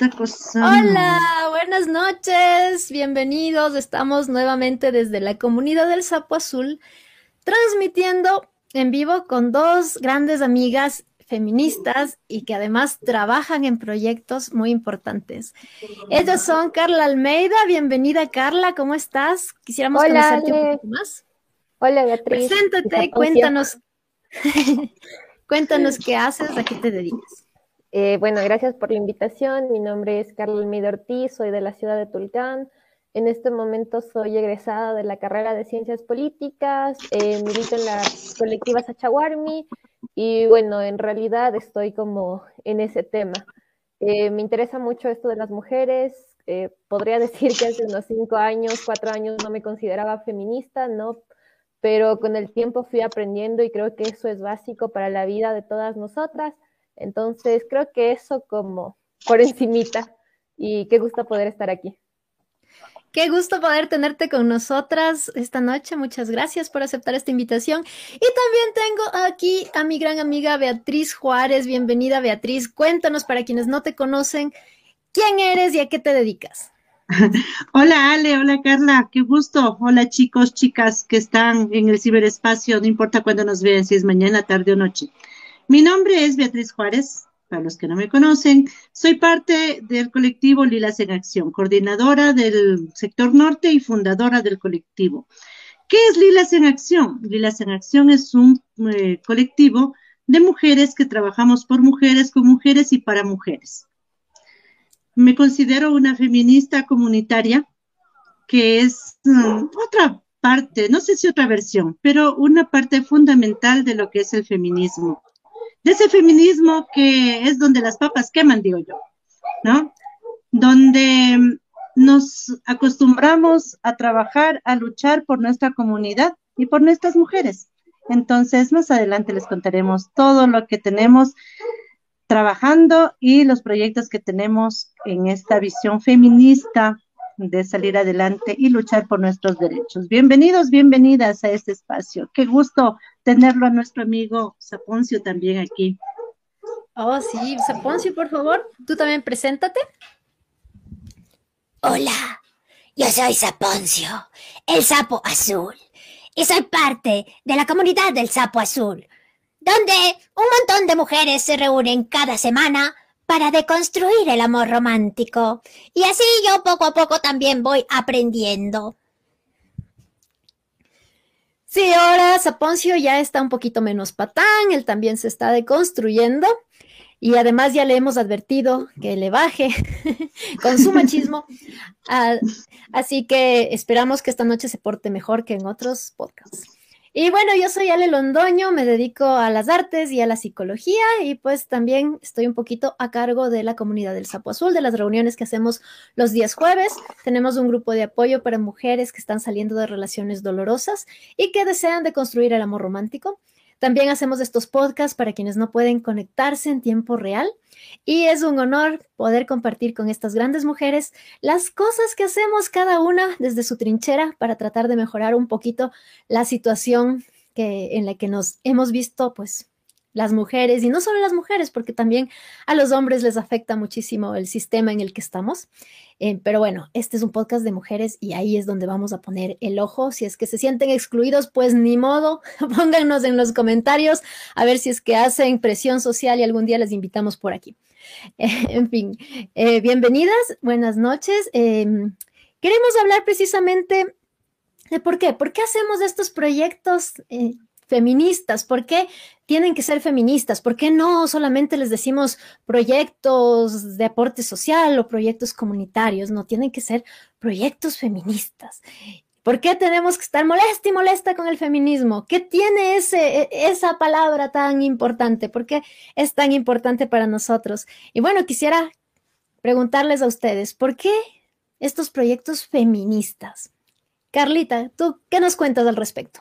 Hola, buenas noches, bienvenidos. Estamos nuevamente desde la comunidad del Sapo Azul, transmitiendo en vivo con dos grandes amigas feministas y que además trabajan en proyectos muy importantes. Ellas son Carla Almeida, bienvenida Carla, ¿cómo estás? Quisiéramos conocerte un poco más. Hola Beatriz. Preséntate, cuéntanos, cuéntanos qué haces, a qué te dedicas. Eh, bueno, gracias por la invitación. Mi nombre es Carla Almeida Ortiz, soy de la ciudad de Tulcán. En este momento soy egresada de la carrera de Ciencias Políticas, eh, milito en la colectiva Sachaguarmi y bueno, en realidad estoy como en ese tema. Eh, me interesa mucho esto de las mujeres. Eh, podría decir que hace unos cinco años, cuatro años no me consideraba feminista, ¿no? Pero con el tiempo fui aprendiendo y creo que eso es básico para la vida de todas nosotras. Entonces, creo que eso como por encimita y qué gusto poder estar aquí. Qué gusto poder tenerte con nosotras esta noche. Muchas gracias por aceptar esta invitación. Y también tengo aquí a mi gran amiga Beatriz Juárez. Bienvenida, Beatriz. Cuéntanos para quienes no te conocen, quién eres y a qué te dedicas. Hola Ale, hola Carla, qué gusto. Hola chicos, chicas que están en el ciberespacio, no importa cuándo nos vean, si es mañana, tarde o noche. Mi nombre es Beatriz Juárez, para los que no me conocen, soy parte del colectivo Lilas en Acción, coordinadora del sector norte y fundadora del colectivo. ¿Qué es Lilas en Acción? Lilas en Acción es un eh, colectivo de mujeres que trabajamos por mujeres, con mujeres y para mujeres. Me considero una feminista comunitaria, que es mm, otra parte, no sé si otra versión, pero una parte fundamental de lo que es el feminismo de ese feminismo que es donde las papas queman, digo yo, ¿no? Donde nos acostumbramos a trabajar, a luchar por nuestra comunidad y por nuestras mujeres. Entonces, más adelante les contaremos todo lo que tenemos trabajando y los proyectos que tenemos en esta visión feminista de salir adelante y luchar por nuestros derechos. Bienvenidos, bienvenidas a este espacio. Qué gusto tenerlo a nuestro amigo Saponcio también aquí. Oh, sí, Saponcio, por favor, tú también preséntate. Hola, yo soy Saponcio, el sapo azul, y soy parte de la comunidad del sapo azul, donde un montón de mujeres se reúnen cada semana para deconstruir el amor romántico. Y así yo poco a poco también voy aprendiendo. Sí, ahora Saponcio ya está un poquito menos patán, él también se está deconstruyendo y además ya le hemos advertido que le baje con su machismo. Ah, así que esperamos que esta noche se porte mejor que en otros podcasts. Y bueno, yo soy Ale Londoño, me dedico a las artes y a la psicología y pues también estoy un poquito a cargo de la comunidad del Sapo Azul, de las reuniones que hacemos los días jueves. Tenemos un grupo de apoyo para mujeres que están saliendo de relaciones dolorosas y que desean de construir el amor romántico. También hacemos estos podcasts para quienes no pueden conectarse en tiempo real. Y es un honor poder compartir con estas grandes mujeres las cosas que hacemos cada una desde su trinchera para tratar de mejorar un poquito la situación que, en la que nos hemos visto pues las mujeres, y no solo las mujeres, porque también a los hombres les afecta muchísimo el sistema en el que estamos. Eh, pero bueno, este es un podcast de mujeres y ahí es donde vamos a poner el ojo. Si es que se sienten excluidos, pues ni modo, pónganos en los comentarios a ver si es que hacen presión social y algún día les invitamos por aquí. en fin, eh, bienvenidas, buenas noches. Em, queremos hablar precisamente de por qué, por qué hacemos estos proyectos eh, feministas? ¿Por qué tienen que ser feministas? ¿Por qué no solamente les decimos proyectos de aporte social o proyectos comunitarios? No, tienen que ser proyectos feministas. ¿Por qué tenemos que estar molesta y molesta con el feminismo? ¿Qué tiene e, esa palabra tan importante? ¿Por qué es tan importante para nosotros? Y bueno, quisiera preguntarles a ustedes, ¿por qué estos proyectos feministas? Carlita, ¿tú qué nos cuentas al respecto?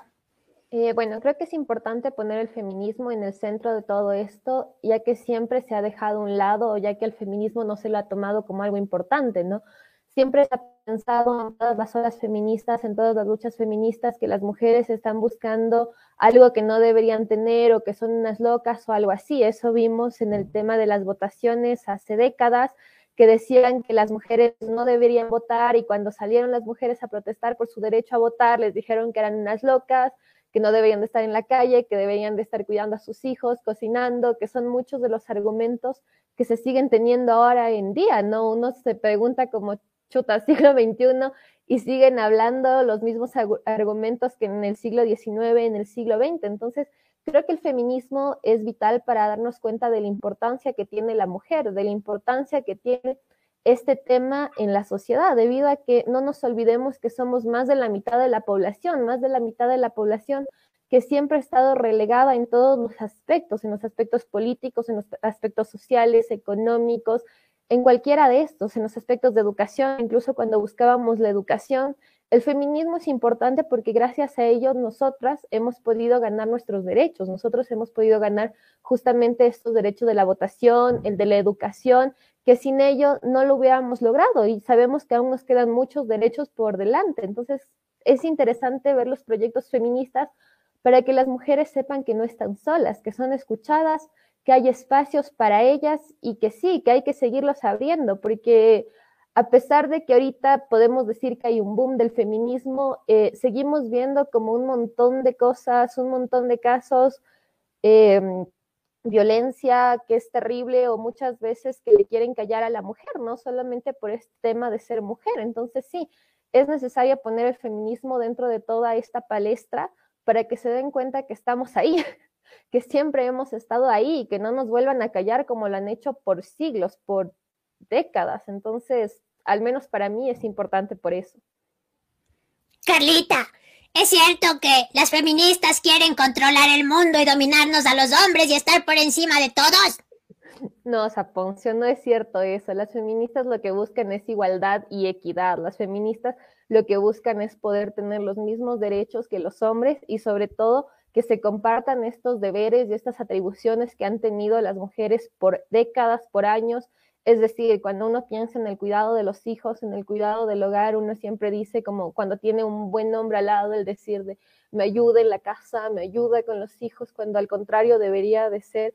Eh, bueno, creo que es importante poner el feminismo en el centro de todo esto, ya que siempre se ha dejado a un lado, ya que el feminismo no se lo ha tomado como algo importante, ¿no? Siempre se ha pensado en todas las olas feministas, en todas las luchas feministas, que las mujeres están buscando algo que no deberían tener o que son unas locas o algo así. Eso vimos en el tema de las votaciones hace décadas, que decían que las mujeres no deberían votar y cuando salieron las mujeres a protestar por su derecho a votar les dijeron que eran unas locas, que no deberían de estar en la calle, que deberían de estar cuidando a sus hijos, cocinando, que son muchos de los argumentos que se siguen teniendo ahora en día, ¿no? Uno se pregunta como chuta siglo XXI y siguen hablando los mismos argumentos que en el siglo XIX, en el siglo XX. Entonces, creo que el feminismo es vital para darnos cuenta de la importancia que tiene la mujer, de la importancia que tiene este tema en la sociedad, debido a que no nos olvidemos que somos más de la mitad de la población, más de la mitad de la población que siempre ha estado relegada en todos los aspectos, en los aspectos políticos, en los aspectos sociales, económicos, en cualquiera de estos, en los aspectos de educación, incluso cuando buscábamos la educación, el feminismo es importante porque gracias a ello nosotras hemos podido ganar nuestros derechos, nosotros hemos podido ganar justamente estos derechos de la votación, el de la educación, que sin ello no lo hubiéramos logrado y sabemos que aún nos quedan muchos derechos por delante. Entonces es interesante ver los proyectos feministas para que las mujeres sepan que no están solas, que son escuchadas, que hay espacios para ellas y que sí, que hay que seguirlos abriendo, porque a pesar de que ahorita podemos decir que hay un boom del feminismo, eh, seguimos viendo como un montón de cosas, un montón de casos, em, violencia que es terrible o muchas veces que le quieren callar a la mujer, no solamente por este tema de ser mujer. Entonces sí, es necesario poner el feminismo dentro de toda esta palestra para que se den cuenta que estamos ahí, que siempre hemos estado ahí y que no nos vuelvan a callar como lo han hecho por siglos, por décadas. Entonces, al menos para mí es importante por eso. Carlita, ¿es cierto que las feministas quieren controlar el mundo y dominarnos a los hombres y estar por encima de todos? No, Saponcio, no es cierto eso. Las feministas lo que buscan es igualdad y equidad. Las feministas lo que buscan es poder tener los mismos derechos que los hombres y sobre todo que se compartan estos deberes y estas atribuciones que han tenido las mujeres por décadas, por años, es decir, cuando uno piensa en el cuidado de los hijos, en el cuidado del hogar, uno siempre dice como cuando tiene un buen hombre al lado, el decir de me ayuda en la casa, me ayuda con los hijos, cuando al contrario debería de ser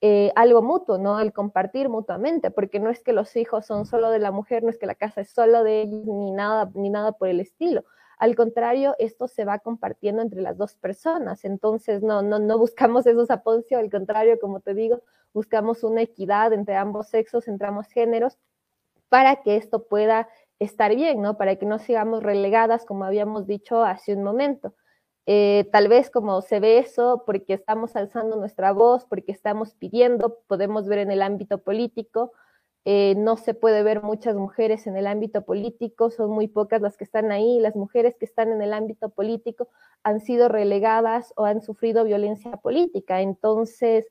eh, algo mutuo, ¿no? El compartir mutuamente, porque no es que los hijos son solo de la mujer, no es que la casa es solo de ellos, ni nada, ni nada por el estilo. Al contrario, esto se va compartiendo entre las dos personas. Entonces, no, no, no buscamos esos aponcios, al contrario, como te digo, buscamos una equidad entre ambos sexos, entre ambos géneros, para que esto pueda estar bien, ¿no? Para que no sigamos relegadas, como habíamos dicho hace un momento. Eh, tal vez como se ve eso, porque estamos alzando nuestra voz, porque estamos pidiendo, podemos ver en el ámbito político, eh, no se puede ver muchas mujeres en el ámbito político, son muy pocas las que están ahí, las mujeres que están en el ámbito político han sido relegadas o han sufrido violencia política, entonces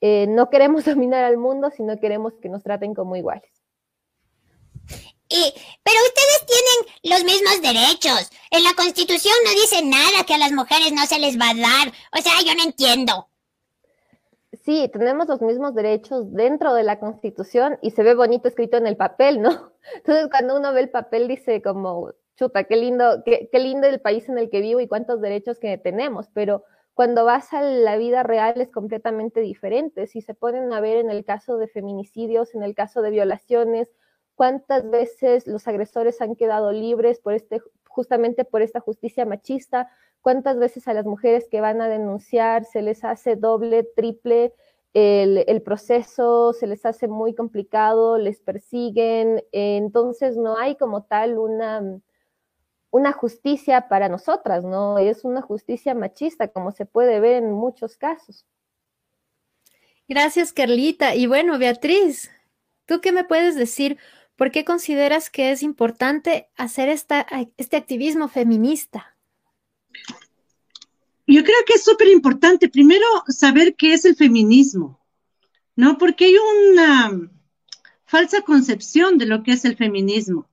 eh, no queremos dominar al mundo, sino queremos que nos traten como iguales. Y, pero ustedes tienen los mismos derechos. En la Constitución no dice nada que a las mujeres no se les va a dar. O sea, yo no entiendo sí, tenemos los mismos derechos dentro de la Constitución y se ve bonito escrito en el papel, ¿no? Entonces, cuando uno ve el papel, dice como, chuta, qué lindo, qué, qué lindo el país en el que vivo y cuántos derechos que tenemos, pero cuando vas a la vida real es completamente diferente. Si se ponen a ver en el caso de feminicidios, en el caso de violaciones, cuántas veces los agresores han quedado libres por este, justamente por esta justicia machista, cuántas veces a las mujeres que van a denunciar se les hace doble, triple el, proceso, se les hace muy complicado, les persiguen, entonces no hay como tal una, una justicia para nosotras, ¿no? Es una justicia machista, como se puede ver en muchos casos. Gracias, Carlita. Y bueno, Beatriz, ¿tú qué me puedes decir? ¿Por qué consideras que es importante hacer esta, este activismo feminista? Yo creo que es súper importante primero saber qué es el feminismo, ¿no? Porque hay una falsa concepción de lo que es el feminismo.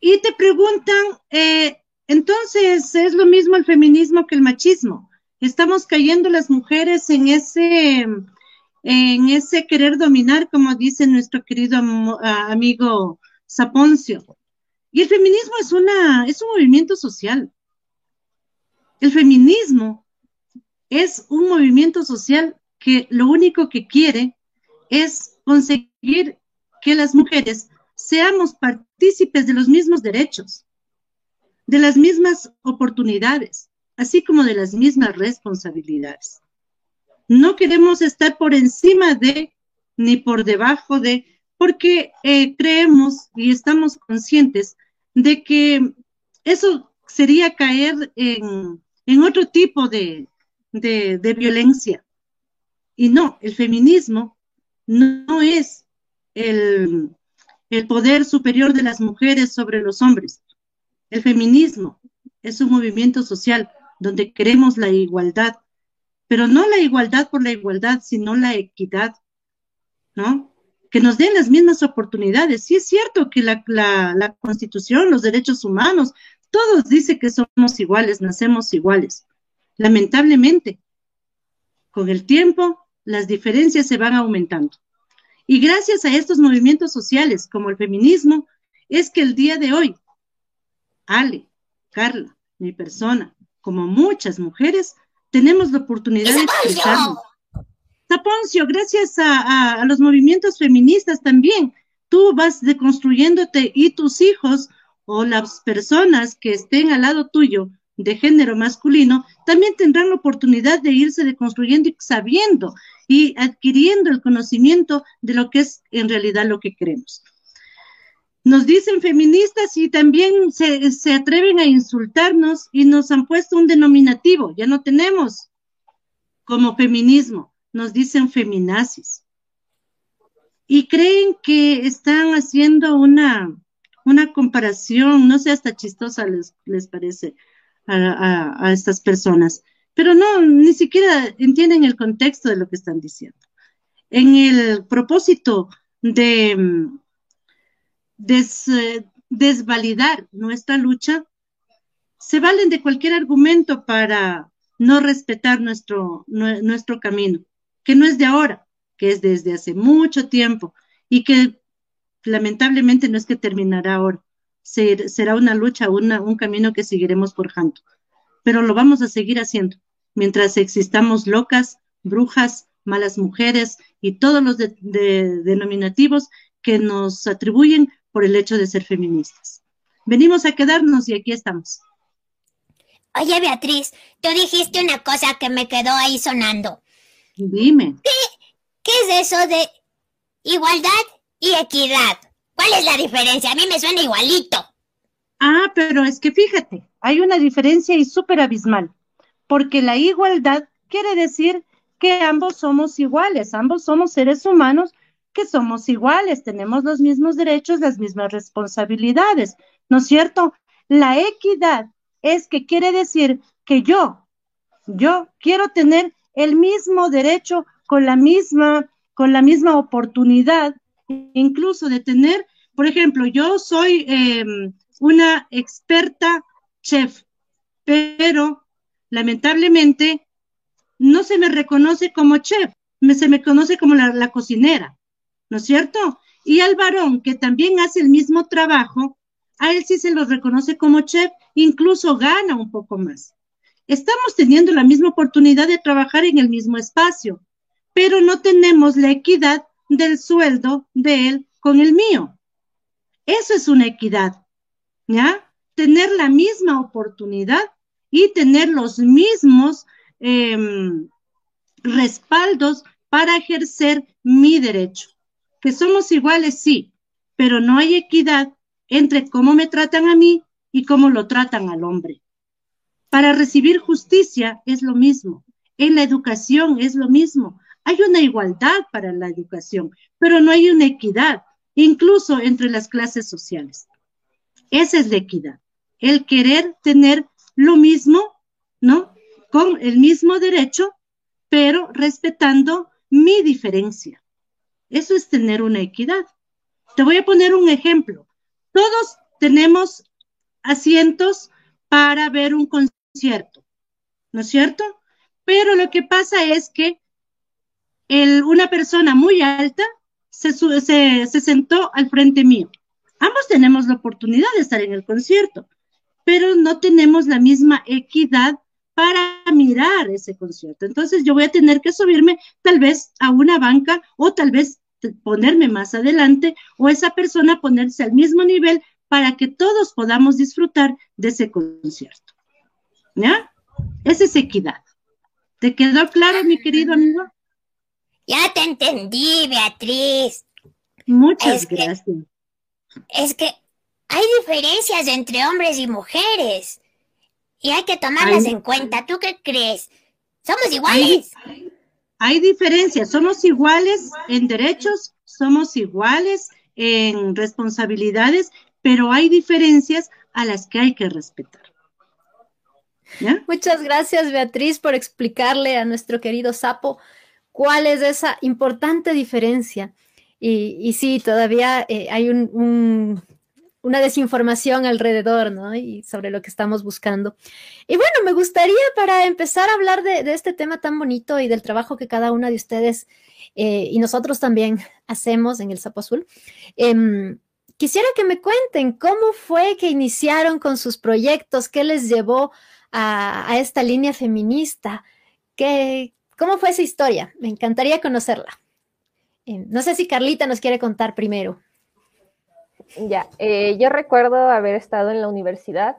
Y te preguntan, eh, entonces, ¿es lo mismo el feminismo que el machismo? Estamos cayendo las mujeres en ese, en ese querer dominar, como dice nuestro querido amigo Saponcio. Y el feminismo es una, es un movimiento social. El feminismo es un movimiento social que lo único que quiere es conseguir que las mujeres seamos partícipes de los mismos derechos, de las mismas oportunidades, así como de las mismas responsabilidades. No queremos estar por encima de ni por debajo de, porque eh, creemos y estamos conscientes de que eso sería caer en, otro tipo de, de, violencia. Y no, el feminismo no es el, el poder superior de las mujeres sobre los hombres. El feminismo es un movimiento social donde queremos la igualdad, pero no la igualdad por la igualdad, sino la equidad, ¿no? Que nos den las mismas oportunidades. Sí es cierto que la, la constitución, los derechos humanos, todos dicen que somos iguales, nacemos iguales. Lamentablemente, con el tiempo, las diferencias se van aumentando. Y gracias a estos movimientos sociales como el feminismo, es que el día de hoy, Ale, Carla, mi persona, como muchas mujeres, tenemos la oportunidad de expresarnos. Saponcio, gracias a, los movimientos feministas también, tú vas deconstruyéndote y tus hijos o las personas que estén al lado tuyo de género masculino también tendrán la oportunidad de irse deconstruyendo y sabiendo y adquiriendo el conocimiento de lo que es en realidad lo que queremos. Nos dicen feministas y también se, se atreven a insultarnos y nos han puesto un denominativo, ya no tenemos como feminismo, nos dicen feminazis. Y creen que están haciendo una, una comparación, no sé, hasta chistosa les, les parece a, estas personas, pero no, ni siquiera entienden el contexto de lo que están diciendo. En el propósito de mm, desvalidar nuestra lucha, se valen de cualquier argumento para no respetar nuestro, nuestro camino, que no es de ahora, que es desde hace mucho tiempo y que lamentablemente no es que terminará ahora, será una lucha, un camino que seguiremos forjando, pero lo vamos a seguir haciendo mientras existamos locas, brujas, malas mujeres y todos los denominativos que nos atribuyen por el hecho de ser feministas. Venimos a quedarnos y aquí estamos. Oye, Beatriz, tú dijiste una cosa que me quedó ahí sonando. Dime. ¿Qué es eso de igualdad y equidad. ¿Cuál es la diferencia? A mí me suena igualito. Ah, pero es que fíjate, hay una diferencia y súper abismal, porque la igualdad quiere decir que ambos somos iguales, ambos somos seres humanos que somos iguales, tenemos los mismos derechos, las mismas responsabilidades, ¿no es cierto? La equidad es que quiere decir que yo, yo quiero tener el mismo derecho con la misma, con la misma oportunidad incluso de tener, por ejemplo, yo soy em, una experta chef, pero lamentablemente no se me reconoce como chef, se me conoce como la, la cocinera, ¿no es cierto? Y al varón que también hace el mismo trabajo, a él sí se lo reconoce como chef, incluso gana un poco más. Estamos teniendo la misma oportunidad de trabajar en el mismo espacio, pero no tenemos la equidad del sueldo de él con el mío. Eso es una equidad, ¿ya? Tener la misma oportunidad y tener los mismos em, respaldos para ejercer mi derecho. Que somos iguales, sí, pero no hay equidad entre cómo me tratan a mí y cómo lo tratan al hombre. Para recibir justicia es lo mismo, en la educación es lo mismo, hay una igualdad para la educación, pero no hay una equidad, incluso entre las clases sociales. Esa es la equidad, el querer tener lo mismo, ¿no? Con el mismo derecho, pero respetando mi diferencia. Eso es tener una equidad. Te voy a poner un ejemplo. Todos tenemos asientos para ver un concierto, ¿no es cierto? Pero lo que pasa es que una persona muy alta se, se, sentó al frente mío. Ambos tenemos la oportunidad de estar en el concierto, pero no tenemos la misma equidad para mirar ese concierto. Entonces yo voy a tener que subirme tal vez a una banca o tal vez ponerme más adelante o esa persona ponerse al mismo nivel para que todos podamos disfrutar de ese concierto. ¿Ya? Esa es equidad. ¿Te quedó claro, mi querido amigo? Ya te entendí, Beatriz. Muchas gracias. es que hay diferencias entre hombres y mujeres y hay que tomarlas en cuenta. ¿Tú qué crees? ¿Somos iguales? hay diferencias. Somos iguales en derechos, somos iguales en responsabilidades, pero hay diferencias a las que hay que respetar. Muchas gracias, Beatriz, por explicarle a nuestro querido sapo cuál es esa importante diferencia. Y, sí, todavía eh, hay una desinformación alrededor, ¿no? Y sobre lo que estamos buscando. Y bueno, me gustaría para empezar a hablar de, este tema tan bonito y del trabajo que cada una de ustedes eh, y nosotros también hacemos en el Sapo Azul. Em, quisiera que me cuenten cómo fue que iniciaron con sus proyectos, qué les llevó a, esta línea feminista. ¿Qué, ¿Cómo fue esa historia? Me encantaría conocerla. Eh, no sé si Carlita nos quiere contar primero. Ya, eh, yo recuerdo haber estado en la universidad,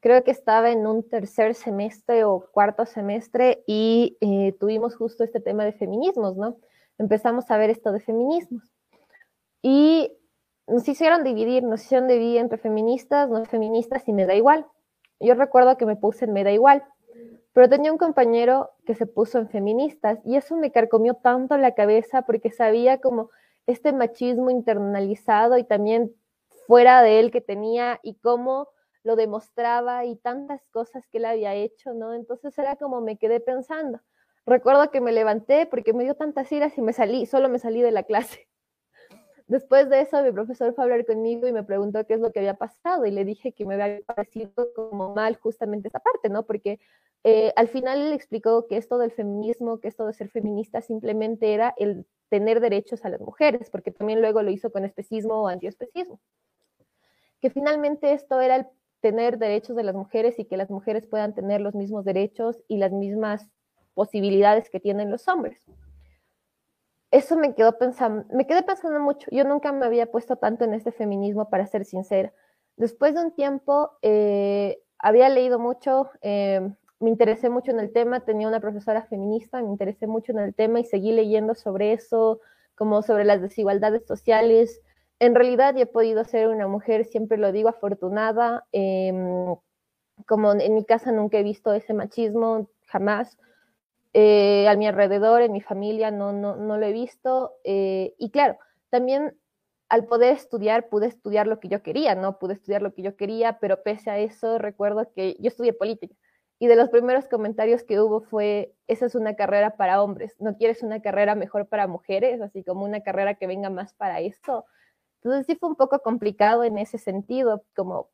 creo que estaba en un tercer semestre o cuarto semestre y eh, tuvimos justo este tema de feminismos, ¿no? Empezamos a ver esto de feminismos. Y nos hicieron dividir, nos hicieron dividir entre feministas, no feministas y me da igual. Yo recuerdo que me puse en me da igual, pero tenía un compañero que se puso en feministas y eso me carcomió tanto la cabeza porque sabía como este machismo internalizado y también fuera de él que tenía y cómo lo demostraba y tantas cosas que él había hecho, ¿no? Entonces era como me quedé pensando. Recuerdo que me levanté porque me dio tantas iras y me salí, solo me salí de la clase. Después de eso, mi profesor fue a hablar conmigo y me preguntó qué es lo que había pasado y le dije que me había parecido como mal justamente esa parte, ¿no? Porque eh, al final él explicó que esto del feminismo, que esto de ser feminista simplemente era el tener derechos a las mujeres, porque también luego lo hizo con especismo o antiespecismo. Que finalmente esto era el tener derechos de las mujeres y que las mujeres puedan tener los mismos derechos y las mismas posibilidades que tienen los hombres eso me quedó pensando, me quedé pensando mucho. Yo nunca me había puesto tanto en este feminismo, para ser sincera. Después de un tiempo, eh, había leído mucho, eh, me interesé mucho en el tema, tenía una profesora feminista, me interesé mucho en el tema y seguí leyendo sobre eso, como sobre las desigualdades sociales. En realidad, yo he podido ser una mujer, siempre lo digo, afortunada. Em, como en mi casa nunca he visto ese machismo, jamás. Eh, a mi alrededor, en mi familia, no, no, no lo he visto. Eh, y claro, también al poder estudiar, pude estudiar lo que yo quería, ¿no? Pude estudiar lo que yo quería, pero pese a eso, recuerdo que yo estudié política. Y de los primeros comentarios que hubo fue, esa es una carrera para hombres, ¿no quieres una carrera mejor para mujeres? Así como una carrera que venga más para esto. Entonces sí fue un poco complicado en ese sentido, como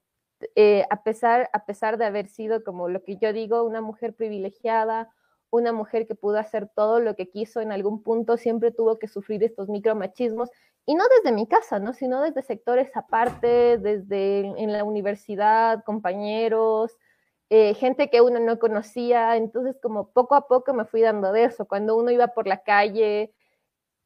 eh, a, pesar, a pesar de haber sido, como lo que yo digo, una mujer privilegiada, una mujer que pudo hacer todo lo que quiso en algún punto siempre tuvo que sufrir estos micromachismos y no desde mi casa, ¿no? sino desde sectores aparte, desde en la universidad, compañeros, eh, gente que uno no conocía, entonces como poco a poco me fui dando de eso, cuando uno iba por la calle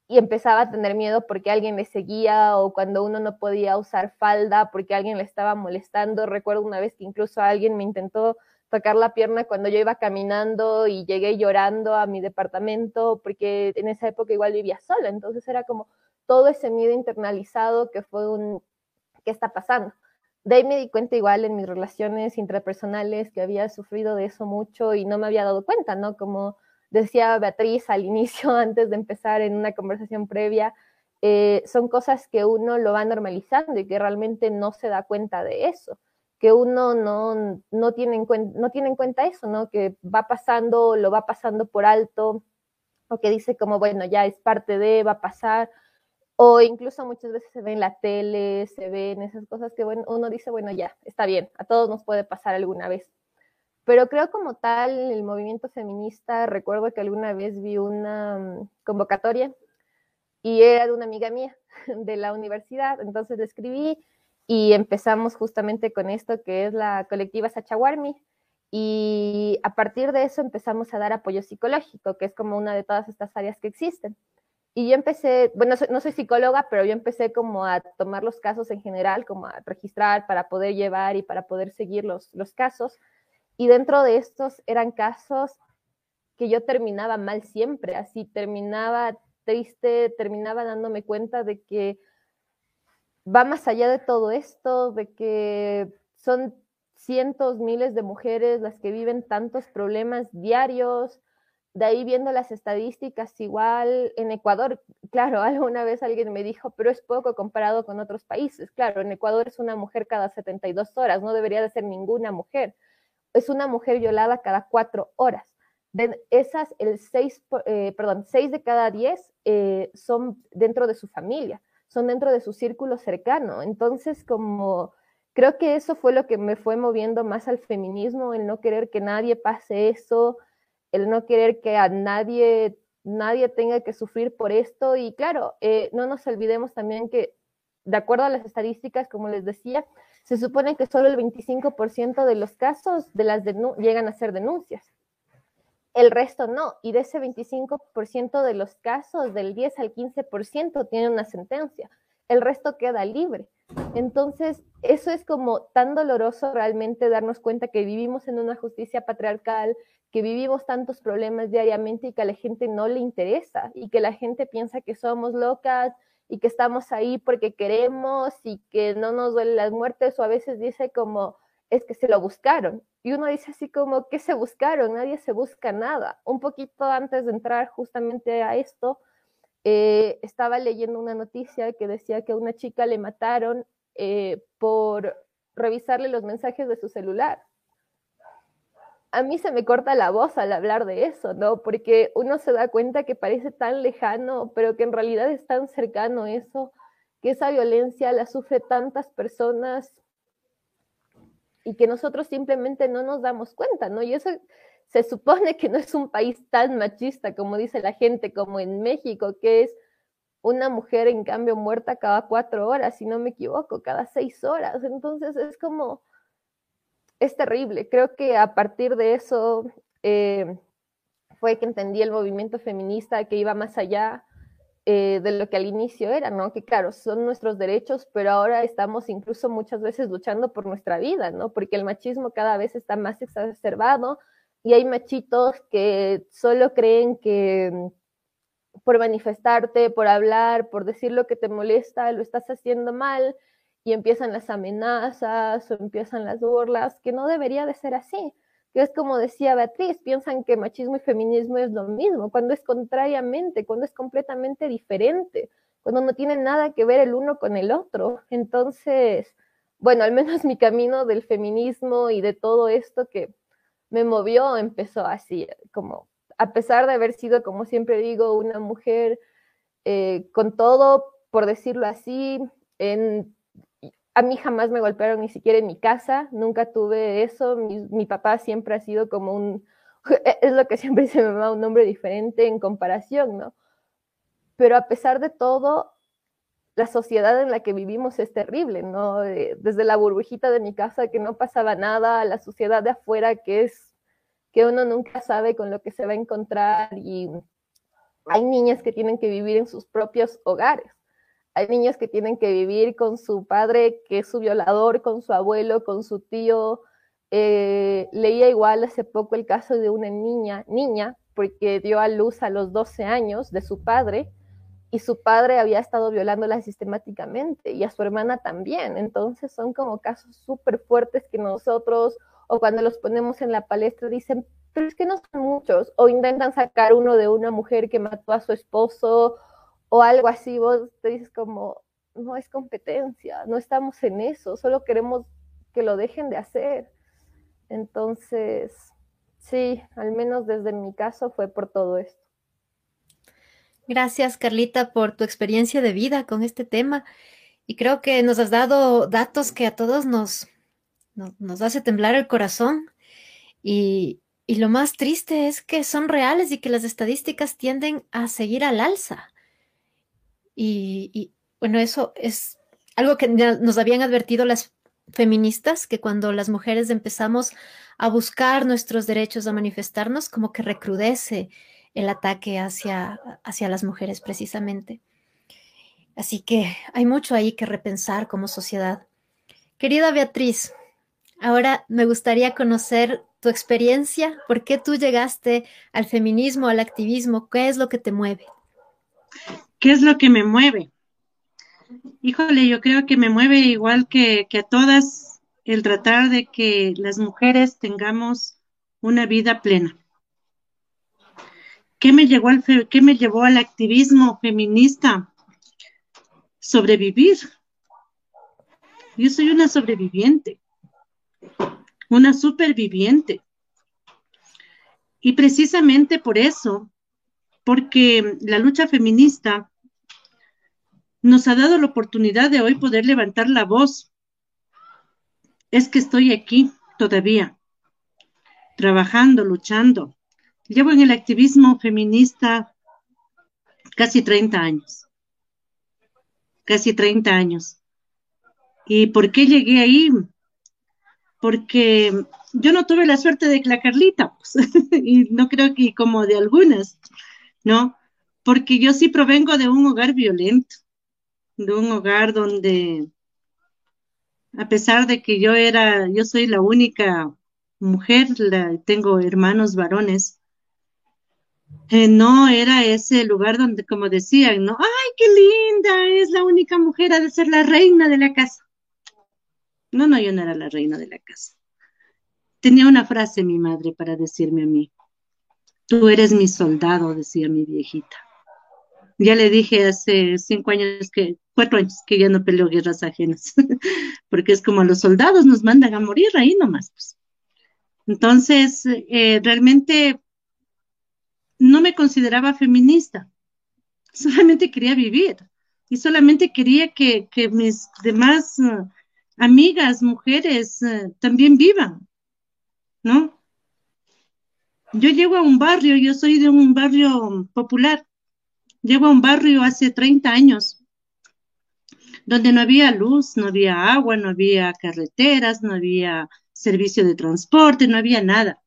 y empezaba a tener miedo porque alguien le seguía o cuando uno no podía usar falda porque alguien le estaba molestando, recuerdo una vez que incluso alguien me intentó tocar la pierna cuando yo iba caminando y llegué llorando a mi departamento porque en esa época igual vivía sola, entonces era como todo ese miedo internalizado que fue un, ¿qué está pasando? De ahí me di cuenta igual en mis relaciones intrapersonales que había sufrido de eso mucho y no me había dado cuenta, ¿no? Como decía Beatriz al inicio, antes de empezar en una conversación previa, eh, son cosas que uno lo va normalizando y que realmente no se da cuenta de eso que uno no, no, tiene en cuenta, no tiene en cuenta eso, ¿no? Que va pasando, lo va pasando por alto, o que dice como, bueno, ya es parte de, va a pasar, o incluso muchas veces se ve en la tele, se ven esas cosas que bueno, uno dice, bueno, ya, está bien, a todos nos puede pasar alguna vez. Pero creo como tal, el movimiento feminista, recuerdo que alguna vez vi una mm, convocatoria y era de una amiga mía de la universidad, entonces le escribí y empezamos justamente con esto que es la colectiva Sachawarmi. Y a partir de eso empezamos a dar apoyo psicológico, que es como una de todas estas áreas que existen. y yo empecé, bueno, no soy psicóloga, pero yo empecé como a tomar los casos en general, como a registrar para poder llevar y para poder seguir los, los casos. Y dentro de estos eran casos que yo terminaba mal siempre, así terminaba triste, terminaba dándome cuenta de que va más allá de todo esto, de que son cientos, miles de mujeres las que viven tantos problemas diarios, de ahí viendo las estadísticas, igual en Ecuador, claro, alguna vez alguien me dijo, pero es poco comparado con otros países. Claro, en Ecuador es una mujer cada 72 horas, no debería de ser ninguna mujer. Es una mujer violada cada cuatro horas. De esas, el seis, eh, perdón, seis de cada diez eh, son dentro de su familia, son dentro de su círculo cercano. Entonces, como creo que eso fue lo que me fue moviendo más al feminismo, el no querer que nadie pase eso, el no querer que a nadie, nadie tenga que sufrir por esto. Y claro, eh, no nos olvidemos también que, de acuerdo a las estadísticas, como les decía, se supone que solo el 25% de los casos de las llegan a ser denuncias. El resto no. Y de ese 25% de los casos, del 10 al 15% tiene una sentencia. El resto queda libre. Entonces, eso es como tan doloroso realmente darnos cuenta que vivimos en una justicia patriarcal, que vivimos tantos problemas diariamente y que a la gente no le interesa y que la gente piensa que somos locas y que estamos ahí porque queremos y que no nos duelen las muertes o a veces dice como es que se lo buscaron. Y uno dice así como, ¿qué se buscaron? Nadie se busca nada. Un poquito antes de entrar justamente a esto, eh, estaba leyendo una noticia que decía que a una chica le mataron eh, por revisarle los mensajes de su celular a mí se me corta la voz al hablar de eso, ¿no? Porque uno se da cuenta que parece tan lejano, pero que en realidad es tan cercano eso, que esa violencia la sufre tantas personas y que nosotros simplemente no nos damos cuenta, ¿no? Y eso se supone que no es un país tan machista como dice la gente, como en México, que es una mujer en cambio muerta cada cuatro horas, si no me equivoco, cada seis horas. Entonces es como es terrible. Creo que a partir de eso eh, fue que entendí el movimiento feminista que iba más allá eh, de lo que al inicio era, ¿no? Que claro, son nuestros derechos, pero ahora estamos incluso muchas veces luchando por nuestra vida, ¿no? Porque el machismo cada vez está más exacerbado y hay machitos que solo creen que mm, por manifestarte, por hablar, por decir lo que te molesta, lo estás haciendo mal y empiezan las amenazas o empiezan las burlas, que no debería de ser así. Que es como decía Beatriz, piensan que machismo y feminismo es lo mismo, cuando es contrariamente, cuando es completamente diferente, cuando no tiene nada que ver el uno con el otro. Entonces, bueno, al menos mi camino del feminismo y de todo esto que me movió empezó así, como a pesar de haber sido, como siempre digo, una mujer eh, con todo, por decirlo así, en a mí jamás me golpearon ni siquiera en mi casa, nunca tuve eso. Mi, papá siempre ha sido como un, es lo que siempre se me llama un nombre diferente en comparación, ¿no? Pero a pesar de todo, la sociedad en la que vivimos es terrible, ¿no? Desde la burbujita de mi casa que no pasaba nada, a la sociedad de afuera que es que uno nunca sabe con lo que se va a encontrar y hay niñas que tienen que vivir en sus propios hogares hay niños que tienen que vivir con su padre, que es su violador, con su abuelo, con su tío. Eh, leía igual hace poco el caso de una niña, niña, porque dio a luz a los 12 años de su padre y su padre había estado violándola sistemáticamente y a su hermana también. Entonces son como casos súper fuertes que nosotros, o cuando los ponemos en la palestra, dicen, pero es que no son muchos, o intentan sacar uno de una mujer que mató a su esposo o algo así, vos te dices como, no es competencia, no estamos en eso, solo queremos que lo dejen de hacer. Entonces, sí, al menos desde mi caso fue por todo esto. Gracias, Carlita, por tu experiencia de vida con este tema. Y creo que nos has dado datos que a todos nos, nos, hace temblar el corazón. Y, y lo más triste es que son reales y que las estadísticas tienden a seguir al alza. Y, bueno, eso es algo que nos habían advertido las feministas, que cuando las mujeres empezamos a buscar nuestros derechos, a manifestarnos, como que recrudece el ataque hacia, hacia las mujeres precisamente. Así que hay mucho ahí que repensar como sociedad. Querida Beatriz, ahora me gustaría conocer tu experiencia, por qué tú llegaste al feminismo, al activismo, qué es lo que te mueve. ¿Qué es lo que me mueve? Híjole, yo creo que me mueve igual que, que a todas el tratar de que las mujeres tengamos una vida plena ¿Qué me, al ¿Qué me llevó al activismo feminista? Sobrevivir. Yo soy una sobreviviente, una superviviente. Y precisamente por eso, porque la lucha feminista nos ha dado la oportunidad de hoy poder levantar la voz, es que estoy aquí todavía, trabajando, luchando, Llevo en el activismo feminista casi 30 años. Casi 30 años. ¿Y por qué llegué ahí? Porque yo no tuve la suerte de la Carlita, pues, y no creo que como de algunas, ¿no? Porque yo sí provengo de un hogar violento, de un hogar donde, a pesar de que yo era, yo soy la única mujer, tengo hermanos varones, eh, no era ese lugar donde, como decían, ¿no? ¡Ay, qué linda! Es la única mujer, ha de ser la reina de la casa. No, no, yo no era la reina de la casa. Tenía una frase mi madre para decirme a mí. Tú eres mi soldado, decía mi viejita. Ya le dije hace cinco años que, cuatro años, que ya no peleo guerras ajenas, porque es como los soldados nos mandan a morir ahí nomás. Pues. Entonces, eh, realmente no me consideraba feminista, solamente quería vivir y solamente quería que, mis demás eh, amigas, mujeres, eh, también vivan, ¿no? Yo llego a un barrio, yo soy de un barrio popular, llego a un barrio hace 30 años, donde no había luz, no había agua, no había carreteras, no había servicio de transporte, no había nada.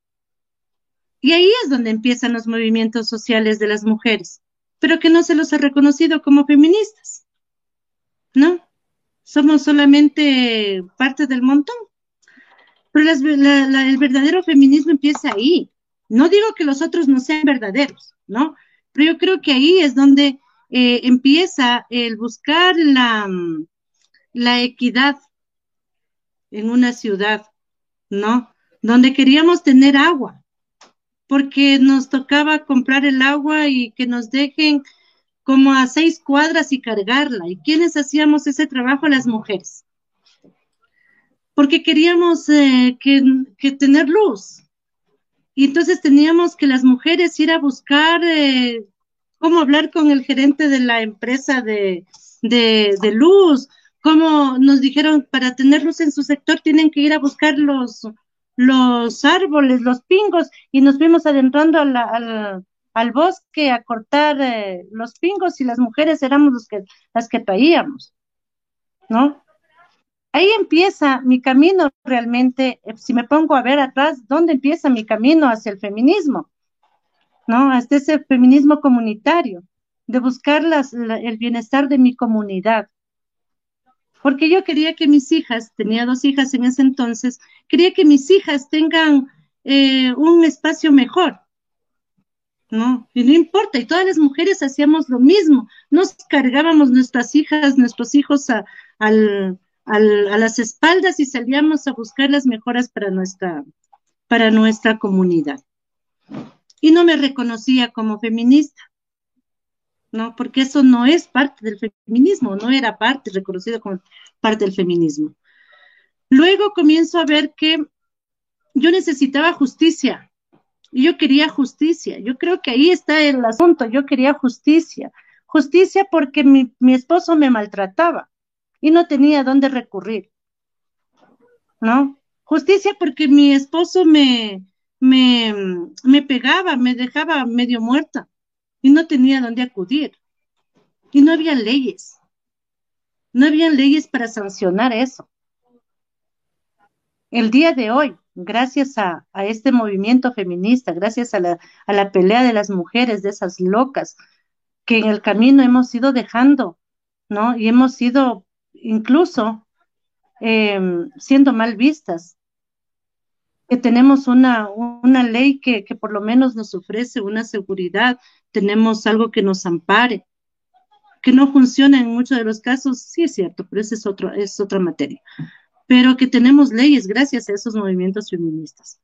Y ahí es donde empiezan los movimientos sociales de las mujeres, pero que no se los ha reconocido como feministas. ¿No? Somos solamente parte del montón. Pero el verdadero feminismo empieza ahí. No digo que los otros no sean verdaderos, ¿no? Pero yo creo que ahí es donde eh, empieza el buscar la, la equidad en una ciudad, ¿no? Donde queríamos tener agua, porque nos tocaba comprar el agua y que nos dejen como a seis cuadras y cargarla. ¿Y quiénes hacíamos ese trabajo? Las mujeres. Porque queríamos eh, que, tener luz. Y entonces teníamos que las mujeres ir a buscar eh, cómo hablar con el gerente de la empresa de, de, luz, cómo nos dijeron para tener luz en su sector tienen que ir a buscar los, los árboles, los pingos, y nos fuimos adentrando al, al, bosque a cortar eh, los pingos y las mujeres éramos los que, las que traíamos, ¿no? Ahí empieza mi camino realmente, eh, si me pongo a ver atrás, ¿dónde empieza mi camino hacia el feminismo? ¿No? Hasta ese feminismo comunitario, de buscar el bienestar de mi comunidad, porque yo quería que mis hijas, tenía dos hijas en ese entonces, quería que mis hijas tengan eh, un espacio mejor. ¿no? Y no importa, y todas las mujeres hacíamos lo mismo, nos cargábamos nuestras hijas, nuestros hijos a, a las espaldas y salíamos a buscar las mejoras para nuestra, para nuestra comunidad. Y no me reconocía como feminista. ¿no? Porque eso no es parte del feminismo, no era parte, reconocido como parte del feminismo. Luego comienzo a ver que yo necesitaba justicia, yo quería justicia, yo creo que ahí está el asunto, yo quería justicia, justicia porque mi, mi esposo me maltrataba y no tenía dónde recurrir, ¿no? Justicia porque mi esposo me, me, me pegaba, me dejaba medio muerta y no tenía dónde acudir. Y no había leyes. No había leyes para sancionar eso. El día de hoy, gracias a, este movimiento feminista, gracias a la, a la pelea de las mujeres, de esas locas, que en el camino hemos ido dejando, ¿no? Y hemos ido incluso em, siendo mal vistas, que tenemos una, una ley que, que, por lo menos nos ofrece una seguridad, tenemos algo que nos ampare, que no funciona en muchos de los casos, sí es cierto, pero esa es, es otra materia, pero que tenemos leyes gracias a esos movimientos feministas.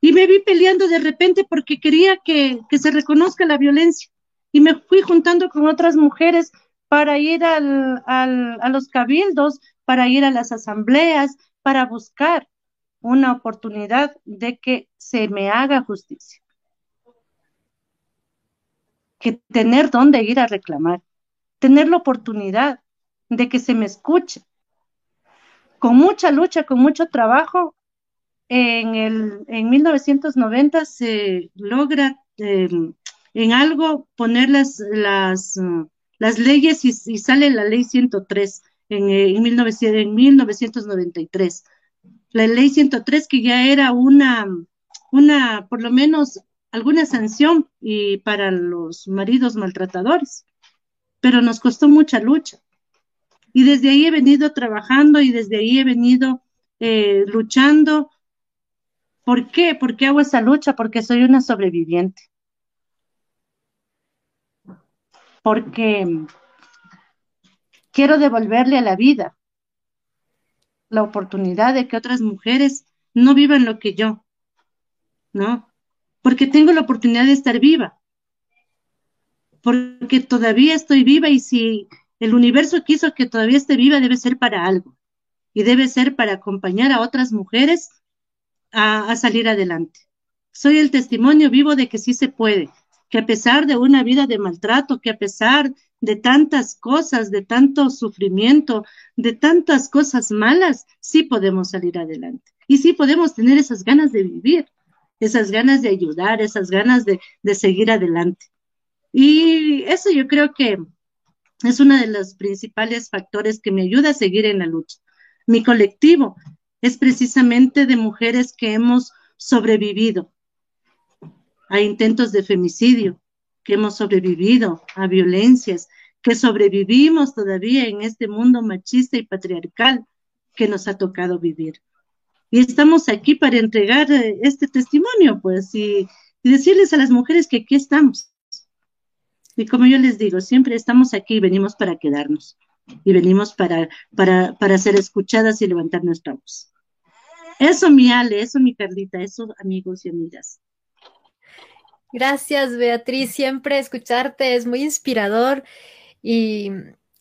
Y me vi peleando de repente porque quería que, que se reconozca la violencia y me fui juntando con otras mujeres para ir al, al, a los cabildos, para ir a las asambleas, para buscar una oportunidad de que se me haga justicia. Que tener dónde ir a reclamar, tener la oportunidad de que se me escuche. Con mucha lucha, con mucho trabajo, en, el, en 1990 se logra em, en algo poner las, las, las leyes y, sale la ley 103 en, en, 1900, en 1993 la ley 103 que ya era una, una, por lo menos alguna sanción y para los maridos maltratadores, pero nos costó mucha lucha. Y desde ahí he venido trabajando y desde ahí he venido eh, luchando. ¿Por qué? ¿Por qué hago esa lucha? Porque soy una sobreviviente. Porque quiero devolverle a la vida la oportunidad de que otras mujeres no vivan lo que yo, ¿no? Porque tengo la oportunidad de estar viva, porque todavía estoy viva y si el universo quiso que todavía esté viva debe ser para algo y debe ser para acompañar a otras mujeres a, a salir adelante. Soy el testimonio vivo de que sí se puede, que a pesar de una vida de maltrato, que a pesar de tantas cosas, de tanto sufrimiento, de tantas cosas malas, sí podemos salir adelante. Y sí podemos tener esas ganas de vivir, esas ganas de ayudar, esas ganas de, seguir adelante. Y eso yo creo que es uno de los principales factores que me ayuda a seguir en la lucha. Mi colectivo es precisamente de mujeres que hemos sobrevivido a intentos de femicidio, que hemos sobrevivido a violencias, que sobrevivimos todavía en este mundo machista y patriarcal que nos ha tocado vivir. Y estamos aquí para entregar eh, este testimonio, pues, y, decirles a las mujeres que aquí estamos. Y como yo les digo, siempre estamos aquí y venimos para quedarnos. Y venimos para, para, para ser escuchadas y levantar nuestra voz. Eso, mi Ale, eso, mi Carlita, eso, amigos y amigas. Gracias, Beatriz. Siempre escucharte es muy inspirador. Y,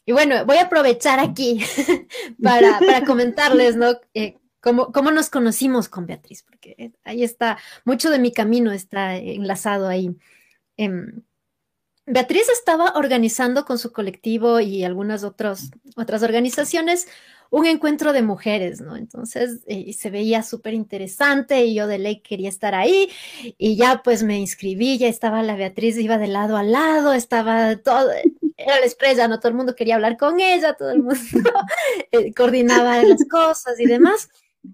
bueno, voy a aprovechar aquí para, comentarles, ¿no? Eh, cómo, nos conocimos con Beatriz, porque ahí está, mucho de mi camino está enlazado ahí. Em, Beatriz estaba organizando con su colectivo y algunas otras organizaciones un encuentro de mujeres, ¿no? Entonces eh, se veía súper interesante y yo de ley quería estar ahí y ya pues me inscribí, ya estaba la Beatriz, iba de lado a lado, estaba todo, era la estrella, ¿no? Todo el mundo quería hablar con ella, todo el mundo eh, coordinaba las cosas y demás.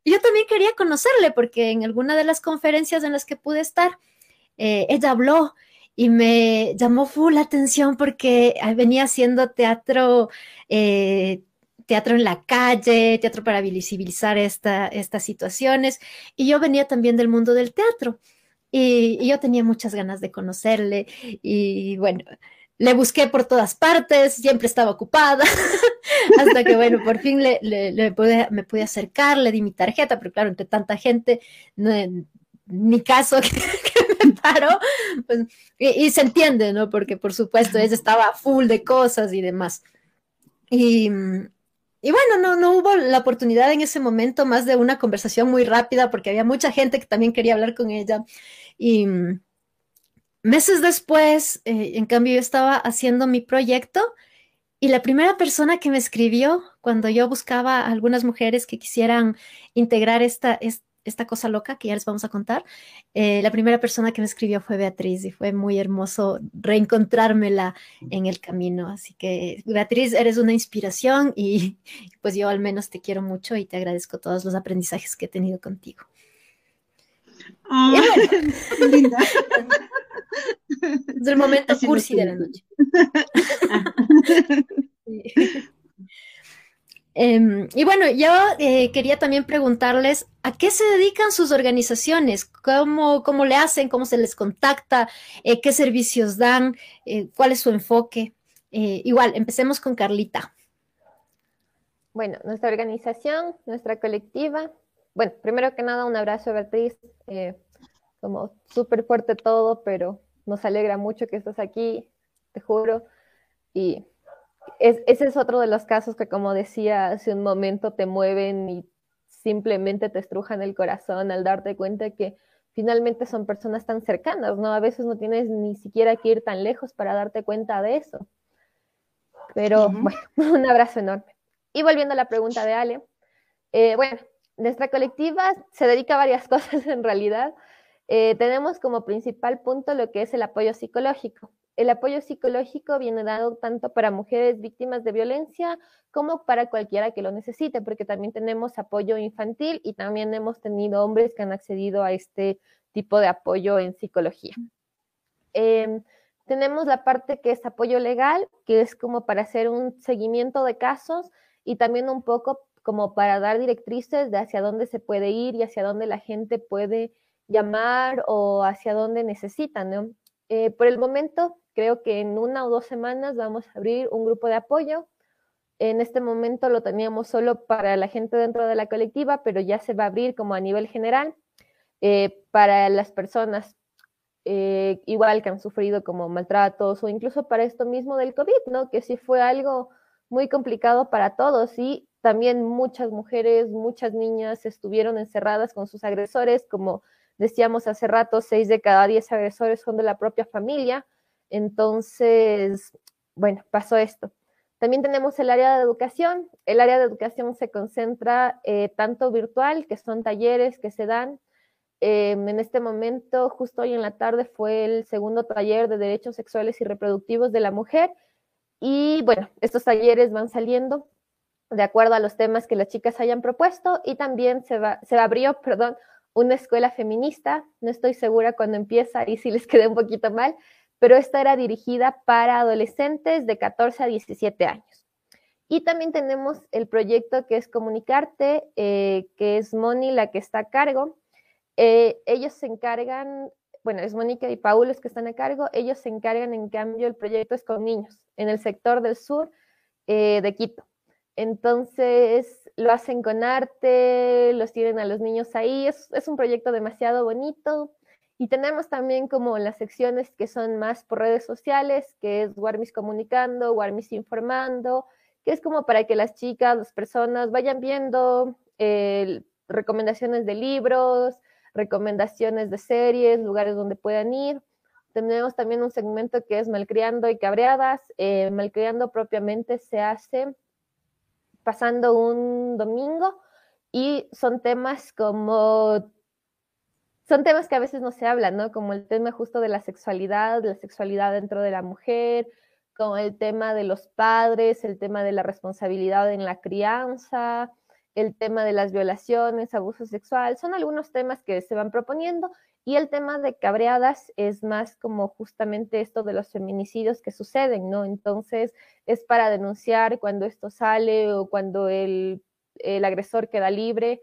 Yo también quería conocerle porque en alguna de las conferencias en las que pude estar, eh, ella habló y me llamó full la atención porque venía haciendo teatro teatro en la calle, teatro para visibilizar esta, estas situaciones. Y yo venía también del mundo del teatro y, yo tenía muchas ganas de conocerle y bueno, le busqué por todas partes, siempre estaba ocupada, hasta que bueno, por fin le, le, pude, me pude acercar, le di mi tarjeta, pero claro, entre tanta gente, ni caso paró, pues, y, se entiende, ¿no? Porque por supuesto ella estaba full de cosas y demás. Y, y bueno, no, no hubo la oportunidad en ese momento más de una conversación muy rápida porque había mucha gente que también quería hablar con ella. Y meses después, eh, en cambio, yo estaba haciendo mi proyecto y la primera persona que me escribió cuando yo buscaba a algunas mujeres que quisieran integrar esta esta cosa loca que ya les vamos a contar, eh, la primera persona que me escribió fue Beatriz y fue muy hermoso reencontrármela en el camino. Así que Beatriz, eres una inspiración y pues yo al menos te quiero mucho y te agradezco todos los aprendizajes que he tenido contigo. Oh, linda. Es el momento Así cursi de la noche. Em, y bueno, yo eh, quería también preguntarles a qué se dedican sus organizaciones, cómo, cómo le hacen, cómo se les contacta, eh, qué servicios dan, eh, cuál es su enfoque. Igual, empecemos con Carlita. Bueno, nuestra organización, nuestra colectiva. Bueno, primero que nada, un abrazo, Beatriz. como súper fuerte todo, pero nos alegra mucho que estés aquí, te juro. Y es- ese es otro de los casos que, como decía hace un momento, te mueven y simplemente te estrujan el corazón al darte cuenta que finalmente son personas tan cercanas, ¿no? A veces no tienes ni siquiera que ir tan lejos para darte cuenta de eso. Pero bueno, un abrazo enorme. Y volviendo a la pregunta de Ale, eh, bueno, nuestra colectiva se dedica a varias cosas en realidad. Eh, tenemos como principal punto lo que es el apoyo psicológico. El apoyo psicológico viene dado tanto para mujeres víctimas de violencia como para cualquiera que lo necesite, porque también tenemos apoyo infantil y también hemos tenido hombres que han accedido a este tipo de apoyo en psicología. Eh, tenemos la parte que es apoyo legal, que es como para hacer un seguimiento de casos y también un poco como para dar directrices de hacia dónde se puede ir y hacia dónde la gente puede llamar o hacia dónde necesitan, ¿no? Eh, por el momento, creo que en una o dos semanas vamos a abrir un grupo de apoyo. En este momento lo teníamos solo para la gente dentro de la colectiva, pero ya se va a abrir como a nivel general eh, para las personas eh, igual que han sufrido como maltratos o incluso para esto mismo del COVID, ¿no? Que sí fue algo muy complicado para todos y también muchas mujeres, muchas niñas estuvieron encerradas con sus agresores, como decíamos hace rato, seis de cada diez agresores son de la propia familia. Entonces, bueno, pasó esto. También tenemos el área de educación. El área de educación se concentra eh, tanto virtual, que son talleres que se dan. Eh, en este momento, justo hoy en la tarde, fue el segundo taller de derechos sexuales y reproductivos de la mujer. Y bueno, estos talleres van saliendo de acuerdo a los temas que las chicas hayan propuesto y también se, va, se abrió, perdón, una escuela feminista. No estoy segura cuándo empieza y si les quedé un poquito mal, pero esta era dirigida para adolescentes de 14 a 17 años. Y también tenemos el proyecto que es Comunicarte, eh, que es Moni la que está a cargo. Eh, ellos se encargan, bueno, es Mónica y Paul los que están a cargo, ellos se encargan, en cambio, el proyecto es con niños en el sector del sur eh, de Quito. Entonces lo hacen con arte, los tienen a los niños ahí, es, es, un proyecto demasiado bonito. Y tenemos también como las secciones que son más por redes sociales, que es Warmis Comunicando, Warmis Informando, que es como para que las chicas, las personas vayan viendo eh, recomendaciones de libros, recomendaciones de series, lugares donde puedan ir. Tenemos también un segmento que es Malcriando y Cabreadas. Eh, Malcriando propiamente se hace pasando un domingo y son temas como son temas que a veces no se hablan, ¿no? Como el tema justo de la sexualidad, la sexualidad dentro de la mujer, como el tema de los padres, el tema de la responsabilidad en la crianza, el tema de las violaciones, abuso sexual, son algunos temas que se van proponiendo y el tema de cabreadas es más como justamente esto de los feminicidios que suceden, ¿no? Entonces es para denunciar cuando esto sale o cuando el, el agresor queda libre.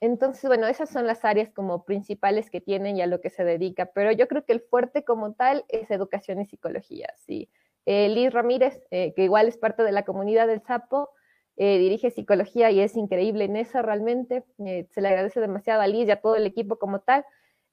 Entonces, bueno, esas son las áreas como principales que tienen y a lo que se dedica, pero yo creo que el fuerte como tal es educación y psicología, sí. Eh, Liz Ramírez, eh, que igual es parte de la comunidad del Sapo, eh, dirige psicología y es increíble en eso realmente. Se le agradece demasiado a Liz y a todo el equipo como tal,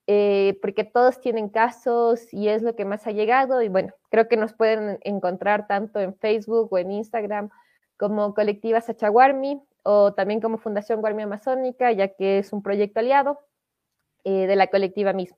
porque todos tienen casos y es lo que más ha llegado. Y bueno, creo que nos pueden encontrar tanto en Facebook o en Instagram como Colectiva Sachaguarmi o también como Fundación Guarmi Amazónica, ya que es un proyecto aliado eh, de la colectiva misma.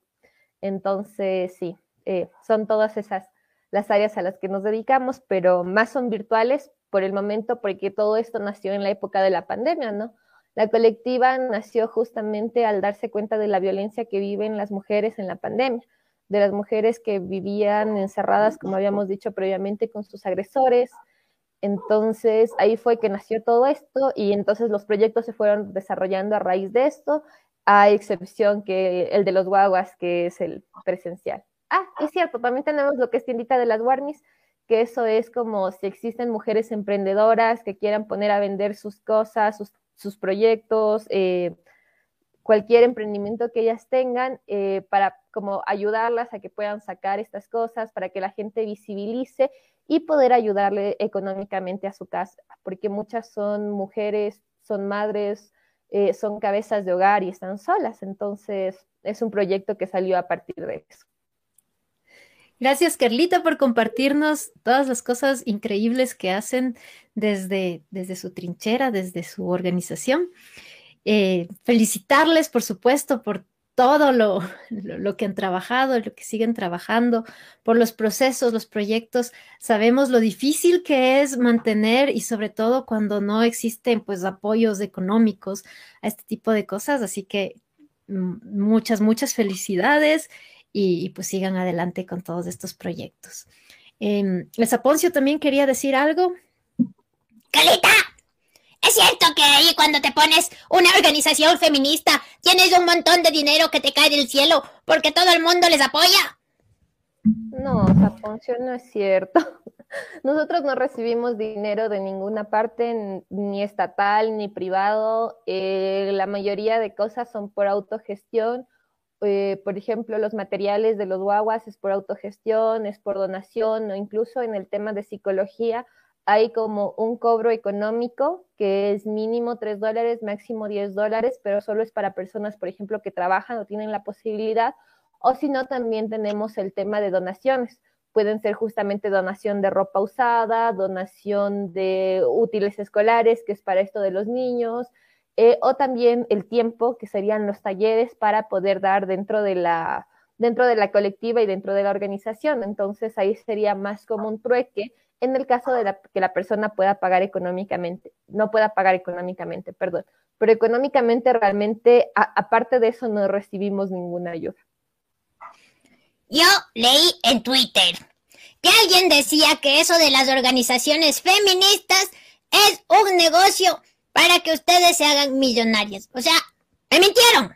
Entonces, sí, eh, son todas esas las áreas a las que nos dedicamos, pero más son virtuales por el momento porque todo esto nació en la época de la pandemia, ¿no? La colectiva nació justamente al darse cuenta de la violencia que viven las mujeres en la pandemia, de las mujeres que vivían encerradas, como habíamos dicho previamente, con sus agresores. Entonces ahí fue que nació todo esto y entonces los proyectos se fueron desarrollando a raíz de esto a excepción que el de los guaguas, que es el presencial. Ah, es cierto, también tenemos lo que es tiendita de las Warmis, que eso es como si existen mujeres emprendedoras que quieran poner a vender sus cosas, sus, proyectos, eh, cualquier emprendimiento que ellas tengan, eh, para como ayudarlas a que puedan sacar estas cosas, para que la gente visibilice y poder ayudarle económicamente a su casa, porque muchas son mujeres, son madres, eh, son cabezas de hogar y están solas, entonces es un proyecto que salió a partir de eso. Gracias, Carlita, por compartirnos todas las cosas increíbles que hacen desde, desde su trinchera, desde su organización. Eh, felicitarles, por supuesto, por todo lo, lo, que han trabajado, lo que siguen trabajando, por los procesos, los proyectos. Sabemos lo difícil que es mantener y sobre todo cuando no existen pues apoyos económicos a este tipo de cosas. Así que mm, muchas, muchas felicidades y, pues sigan adelante con todos estos proyectos. Eh, el Saponcio también quería decir algo. ¡Calita! Cierto que ahí cuando te pones una organización feminista tienes un montón de dinero que te cae del cielo porque todo el mundo les apoya. No, Saponcio, no es cierto. Nosotros no recibimos dinero de ninguna parte, ni estatal ni privado. Eh, la mayoría de cosas son por autogestión. Eh, por ejemplo, los materiales de los guaguas es por autogestión, es por donación, o incluso en el tema de psicología hay como un cobro económico que es mínimo 3 dólares, máximo 10 dólares, pero solo es para personas, por ejemplo, que trabajan o tienen la posibilidad, o si no, también tenemos el tema de donaciones. Pueden ser justamente donación de ropa usada, donación de útiles escolares, que es para esto de los niños, eh, o también el tiempo, que serían los talleres para poder dar dentro de la dentro de la colectiva y dentro de la organización. Entonces ahí sería más como un trueque en el caso de que la persona pueda pagar económicamente, no pueda pagar económicamente, perdón, pero económicamente realmente, aparte de eso, no recibimos ninguna ayuda. Yo leí en Twitter que alguien decía que eso de las organizaciones feministas es un negocio para que ustedes se hagan millonarios. O sea, me mintieron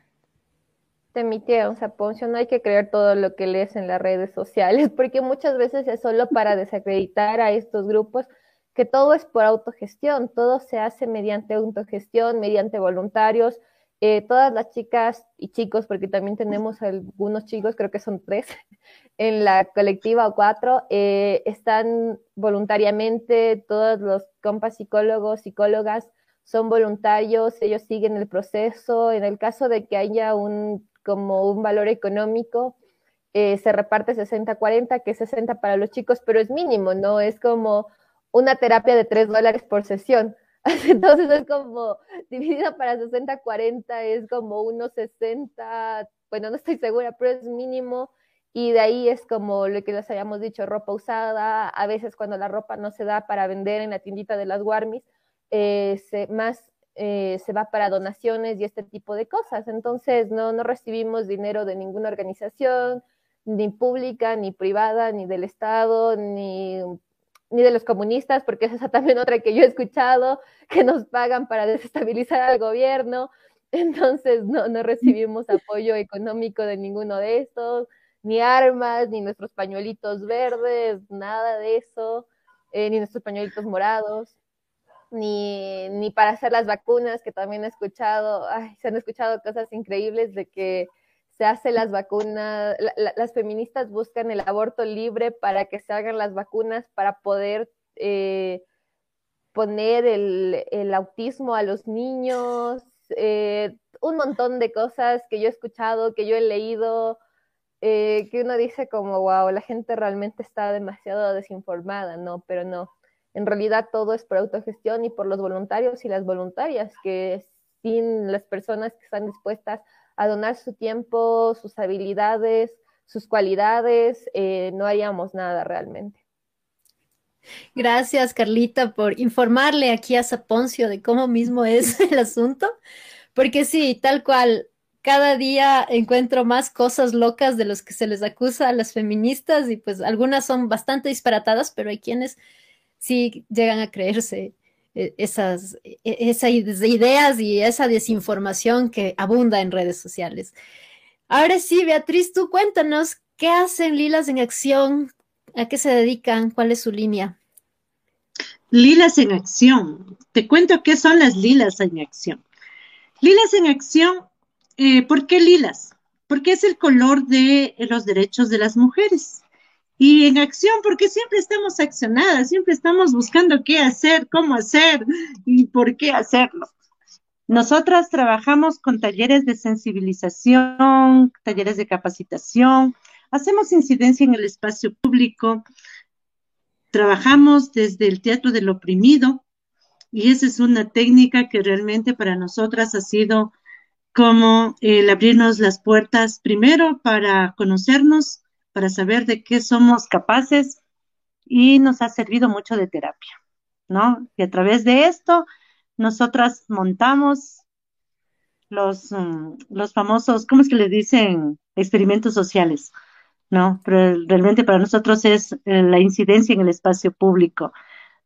te emitieron, Saponcio, no hay que creer todo lo que lees en las redes sociales, porque muchas veces es solo para desacreditar a estos grupos que todo es por autogestión, todo se hace mediante autogestión, mediante voluntarios. Eh, todas las chicas y chicos, porque también tenemos algunos chicos, creo que son tres, en la colectiva o cuatro, eh, están voluntariamente, todos los compas psicólogos, psicólogas son voluntarios, ellos siguen el proceso. En el caso de que haya un como un valor económico, eh, se reparte 60-40, que es 60 para los chicos, pero es mínimo, ¿no? Es como una terapia de 3 dólares por sesión. Entonces es como dividida para 60-40, es como unos 60, bueno, no estoy segura, pero es mínimo. Y de ahí es como lo que les habíamos dicho, ropa usada. A veces cuando la ropa no se da para vender en la tiendita de las Warmis, eh, más eh, se va para donaciones y este tipo de cosas. Entonces, no, no recibimos dinero de ninguna organización, ni pública, ni privada, ni del Estado, ni, ni de los comunistas, porque esa es también otra que yo he escuchado, que nos pagan para desestabilizar al gobierno. Entonces, no, no recibimos apoyo económico de ninguno de estos, ni armas, ni nuestros pañuelitos verdes, nada de eso, eh, ni nuestros pañuelitos morados ni, ni para hacer las vacunas, que también he escuchado, se han escuchado cosas increíbles de que se hace las vacunas, las feministas buscan el aborto libre para que se hagan las vacunas para poder eh, poner el, el, autismo a los niños, eh, un montón de cosas que yo he escuchado, que yo he leído, eh, que uno dice como, wow, la gente realmente está demasiado desinformada, ¿no? Pero no, en realidad todo es por autogestión y por los voluntarios y las voluntarias, que sin las personas que están dispuestas a donar su tiempo, sus habilidades, sus cualidades, eh, no haríamos nada realmente. Gracias, Carlita, por informarle aquí a Saponcio de cómo mismo es el asunto, porque sí, tal cual, cada día encuentro más cosas locas de los que se les acusa a las feministas y pues algunas son bastante disparatadas, pero hay quienes sí llegan a creerse e, esas, e, esas ideas y esa desinformación que abunda en redes sociales. Ahora sí, Beatriz, tú cuéntanos qué hacen Lilas en Acción, a qué se dedican, cuál es su línea. Lilas en Acción. Te cuento qué son las Lilas en Acción. Lilas en Acción, eh, ¿por qué lilas? Porque es el color de los derechos de las mujeres y en acción, porque siempre estamos accionadas, siempre estamos buscando qué hacer, cómo hacer y por qué hacerlo. Nosotras trabajamos con talleres de sensibilización, talleres de capacitación, hacemos incidencia en el espacio público, trabajamos desde el teatro del oprimido y esa es una técnica que realmente para nosotras ha sido como el abrirnos las puertas primero para conocernos, para saber de qué somos capaces y nos ha servido mucho de terapia, ¿no? Y a través de esto, nosotras montamos los, mm, los famosos, ¿cómo es que le dicen? Experimentos sociales, ¿no? Pero realmente para nosotros es eh, la incidencia en el espacio público,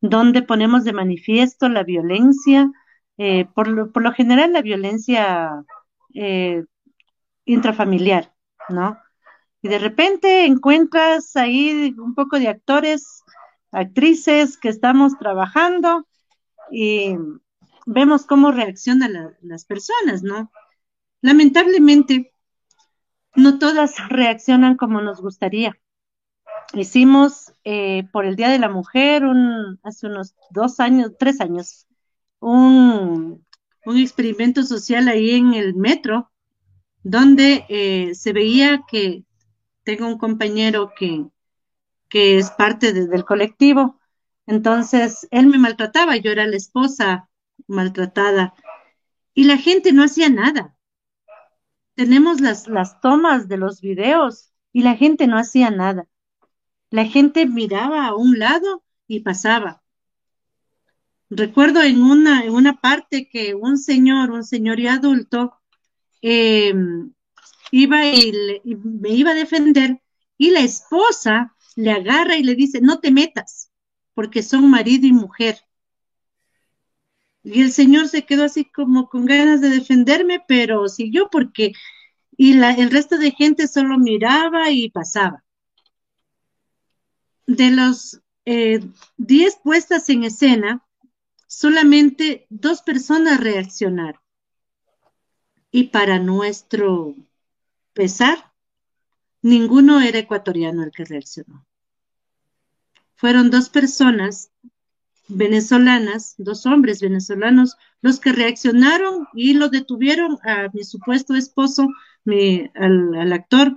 donde ponemos de manifiesto la violencia, eh, por, lo, por lo general la violencia eh, intrafamiliar, ¿no? Y de repente encuentras ahí un poco de actores, actrices que estamos trabajando y vemos cómo reaccionan las personas, ¿no? Lamentablemente, no todas reaccionan como nos gustaría. Hicimos eh, por el Día de la Mujer, un, hace unos dos años, tres años, un, experimento social ahí en el metro, donde eh, se veía que tengo un compañero que, que es parte del colectivo, entonces él me maltrataba, yo era la esposa maltratada y la gente no hacía nada. Tenemos las, las tomas de los videos y la gente no hacía nada. La gente miraba a un lado y pasaba. Recuerdo en una, en una parte que un señor, un señor y adulto, eh, iba y, me iba a defender y la esposa le agarra y le dice, no te metas, porque son marido y mujer. Y el señor se quedó así como con ganas de defenderme, pero siguió porque, y la, el resto de gente solo miraba y pasaba. De los 10 eh, puestas en escena, solamente dos personas reaccionaron. Y para nuestro pesar, ninguno era ecuatoriano el que reaccionó. Fueron dos personas venezolanas, dos hombres venezolanos, los que reaccionaron y lo detuvieron a mi supuesto esposo, al, actor,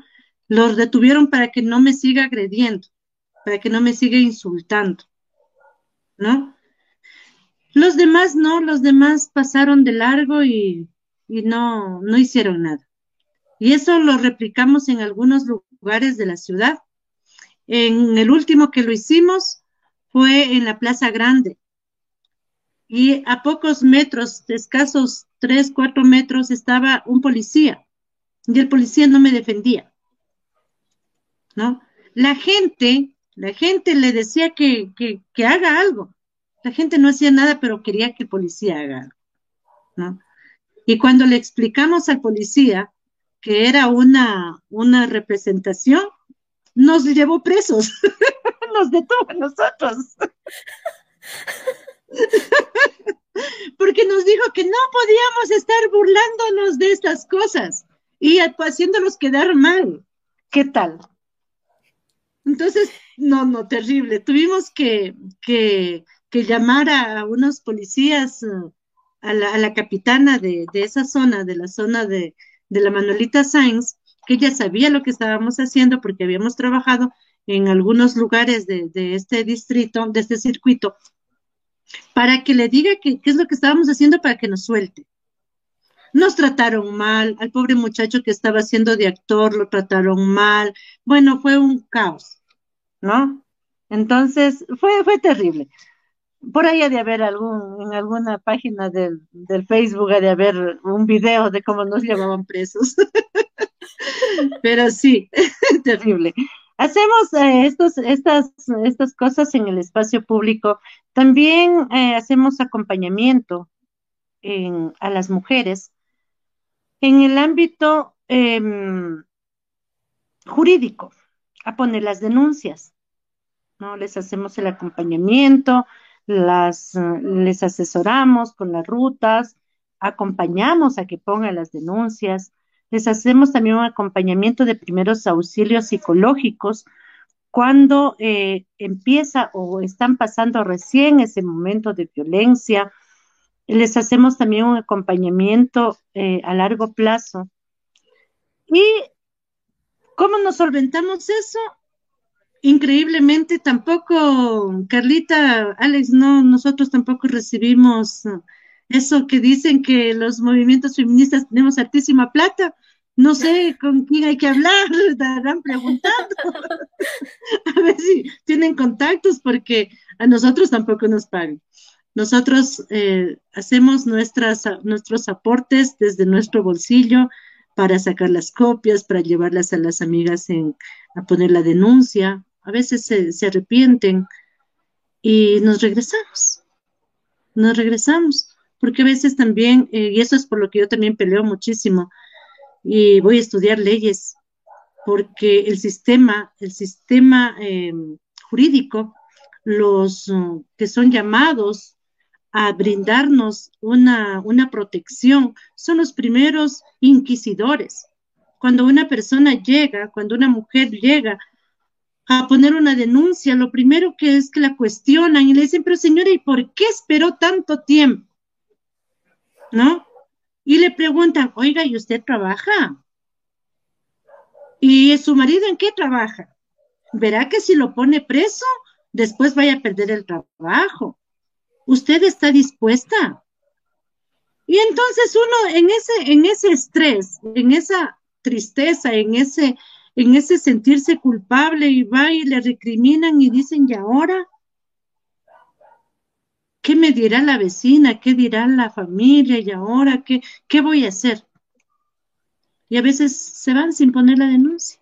los detuvieron para que no me siga agrediendo, para que no me siga insultando, ¿no? Los demás no, los demás pasaron de largo y, y no, no hicieron nada. Y eso lo replicamos en algunos lugares de la ciudad. En el último que lo hicimos fue en la Plaza Grande. Y a pocos metros, escasos tres, cuatro metros, estaba un policía. Y el policía no me defendía. ¿No? La gente, la gente le decía que, que, que haga algo. La gente no hacía nada, pero quería que el policía haga algo. ¿no? Y cuando le explicamos al policía que era una, una representación, nos llevó presos, nos detuvo a nosotros. Porque nos dijo que no podíamos estar burlándonos de estas cosas y haciéndolos quedar mal. ¿Qué tal? Entonces, no, no, terrible. Tuvimos que, que, que llamar a unos policías, a la, a la capitana de, de, esa zona, de la zona de, de la Manuelita Sainz, que ella sabía lo que estábamos haciendo porque habíamos trabajado en algunos lugares de, este distrito, de este circuito, para que le diga qué es lo que estábamos haciendo para que nos suelte. Nos trataron mal, al pobre muchacho que estaba haciendo de actor lo trataron mal. Bueno, fue un caos, ¿no? Entonces, fue, fue terrible por ahí ha de haber algún, en alguna página del, del Facebook ha de haber un video de cómo nos llevaban presos. Pero sí, terrible. hacemos eh, estos, estas, estas cosas en el espacio público. También eh, hacemos acompañamiento a las mujeres en el ámbito em, jurídico, a poner las denuncias. ¿no? Les hacemos el acompañamiento, las, les asesoramos con las rutas, acompañamos a que pongan las denuncias, les hacemos también un acompañamiento de primeros auxilios psicológicos cuando eh, empieza o están pasando recién ese momento de violencia. Les hacemos también un acompañamiento eh, a largo plazo. ¿Y cómo nos solventamos eso? Increíblemente tampoco, Carlita, Alex, no, nosotros tampoco recibimos eso que dicen que los movimientos feministas tenemos altísima plata. No sé con quién hay que hablar, estarán preguntando. a ver si tienen contactos porque a nosotros tampoco nos pagan. Nosotros eh, hacemos nuestras, nuestros aportes desde nuestro bolsillo para sacar las copias, para llevarlas a las amigas en, a poner la denuncia. A veces se, arrepienten y nos regresamos. Nos regresamos porque a veces también, eh, y eso es por lo que yo también peleo muchísimo, y voy a estudiar leyes, porque el sistema, el sistema em, jurídico, los que son llamados a brindarnos una, una protección, son los primeros inquisidores. Cuando una persona llega, cuando una mujer llega a poner una denuncia, lo primero que es que la cuestionan y le dicen, pero señora, ¿y por qué esperó tanto tiempo? ¿no? Y le preguntan, oiga, ¿y usted trabaja? ¿Y su marido en qué trabaja? Verá que si lo pone preso, después vaya a perder el trabajo. ¿Usted está dispuesta? Y entonces uno en ese, en ese estrés, en esa tristeza, en ese, en ese sentirse culpable y va y le recriminan y dicen, ¿y ahora? ¿Qué me dirá la vecina? ¿Qué dirá la familia? ¿Y ahora qué, qué voy a hacer? Y a veces se van sin poner la denuncia.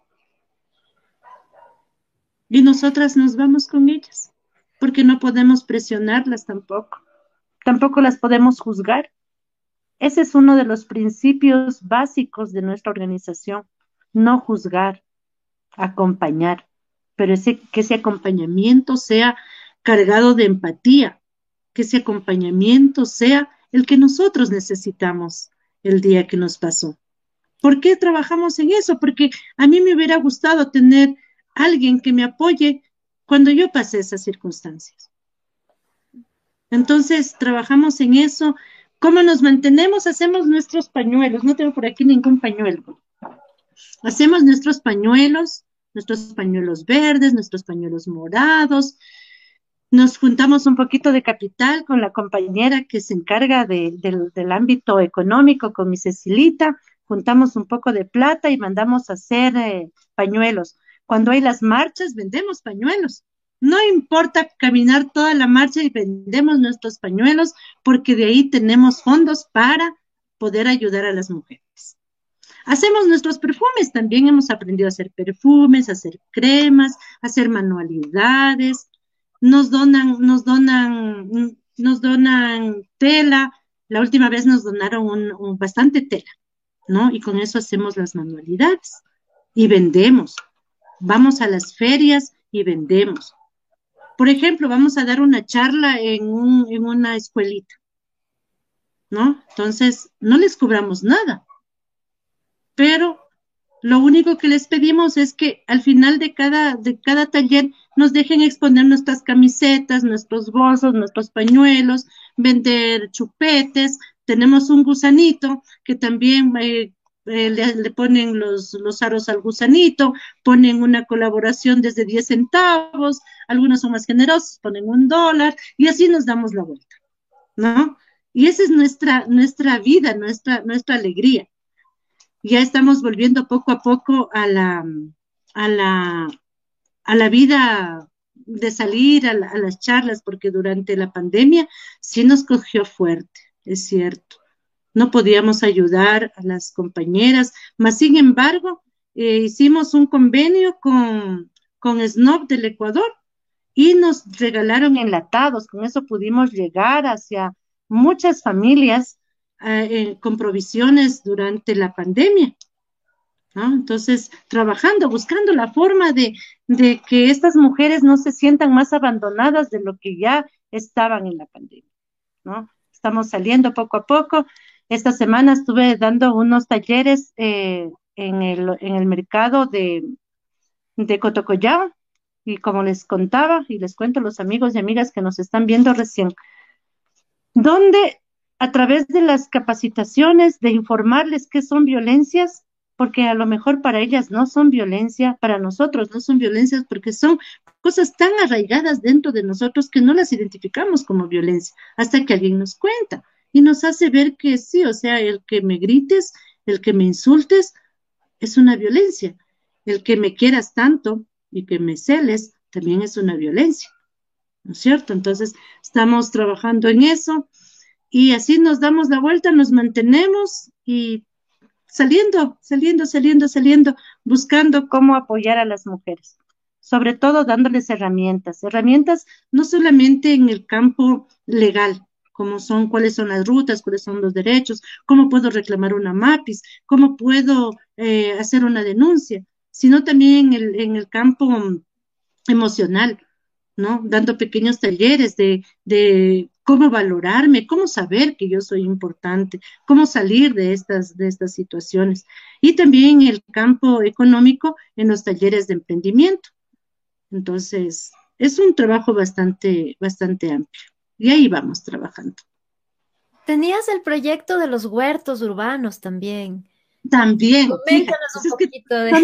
Y nosotras nos vamos con ellas, porque no podemos presionarlas tampoco. Tampoco las podemos juzgar. Ese es uno de los principios básicos de nuestra organización, no juzgar, acompañar, pero ese, que ese acompañamiento sea cargado de empatía, que ese acompañamiento sea el que nosotros necesitamos el día que nos pasó. ¿Por qué trabajamos en eso? Porque a mí me hubiera gustado tener alguien que me apoye cuando yo pasé esas circunstancias. Entonces, trabajamos en eso. ¿Cómo nos mantenemos? Hacemos nuestros pañuelos. No tengo por aquí ningún pañuelo. Hacemos nuestros pañuelos, nuestros pañuelos verdes, nuestros pañuelos morados, nos juntamos un poquito de capital con la compañera que se encarga del, ámbito económico, con mi Cecilita, juntamos un poco de plata y mandamos a hacer eh, pañuelos. Cuando hay las marchas, vendemos pañuelos. No importa caminar toda la marcha y vendemos nuestros pañuelos porque de ahí tenemos fondos para poder ayudar a las mujeres. Hacemos nuestros perfumes, también hemos aprendido a hacer perfumes, a hacer cremas, a hacer manualidades, nos donan, nos donan, nos donan tela. La última vez nos donaron un, bastante tela, ¿no? Y con eso hacemos las manualidades y vendemos. Vamos a las ferias y vendemos. Por ejemplo, vamos a dar una charla en, un, en una escuelita, ¿no? Entonces, no les cobramos nada, pero lo único que les pedimos es que al final de cada, de cada taller nos dejen exponer nuestras camisetas, nuestros bolsos, nuestros pañuelos, vender chupetes. Tenemos un gusanito que también eh, eh, le, ponen los, los aros al gusanito, ponen una colaboración desde 10 centavos, algunos son más generosos, ponen un dólar y así nos damos la vuelta, ¿no? Y esa es nuestra, nuestra vida, nuestra, nuestra alegría ya estamos volviendo poco a poco a la, a la, a la vida de salir a, las charlas, porque durante la pandemia sí nos cogió fuerte, es cierto. No podíamos ayudar a las compañeras, mas sin embargo, eh, hicimos un convenio con, con Snob del Ecuador y nos regalaron enlatados. Con eso pudimos llegar hacia muchas familias eh, con provisiones durante la pandemia. Entonces, trabajando, buscando la forma de, de, que estas mujeres no se sientan más abandonadas de lo que ya estaban en la pandemia, ¿no? Estamos saliendo poco a poco. Esta semana estuve dando unos talleres eh, en, el, en el mercado de, de Cotocollao y como les contaba y les cuento a los amigos y amigas que nos están viendo recién, donde a través de las capacitaciones, de informarles qué son violencias, porque a lo mejor para ellas no son violencia, para nosotros no son violencias porque son cosas tan arraigadas dentro de nosotros que no las identificamos como violencia, hasta que alguien nos cuenta y nos hace ver que sí, o sea, el que me grites, el que me insultes, es una violencia. El que me quieras tanto y que me celes también es una violencia. ¿No es cierto? Entonces, estamos trabajando en eso y así nos damos la vuelta, nos mantenemos y saliendo, saliendo, saliendo, saliendo, buscando cómo apoyar a las mujeres, sobre todo dándoles herramientas, herramientas no solamente en el campo legal, como son, cuáles son las rutas, cuáles son los derechos, cómo puedo reclamar una MAPIS, cómo puedo eh, hacer una denuncia, sino también en el, en el campo emocional, ¿no? Dando pequeños talleres de, de cómo valorarme, cómo saber que yo soy importante, cómo salir de estas, de estas situaciones. Y también el campo económico, en los talleres de emprendimiento. Entonces, es un trabajo bastante, bastante amplio. Y ahí vamos trabajando. Tenías el proyecto de los huertos urbanos también. También. Coméntanos un poquito de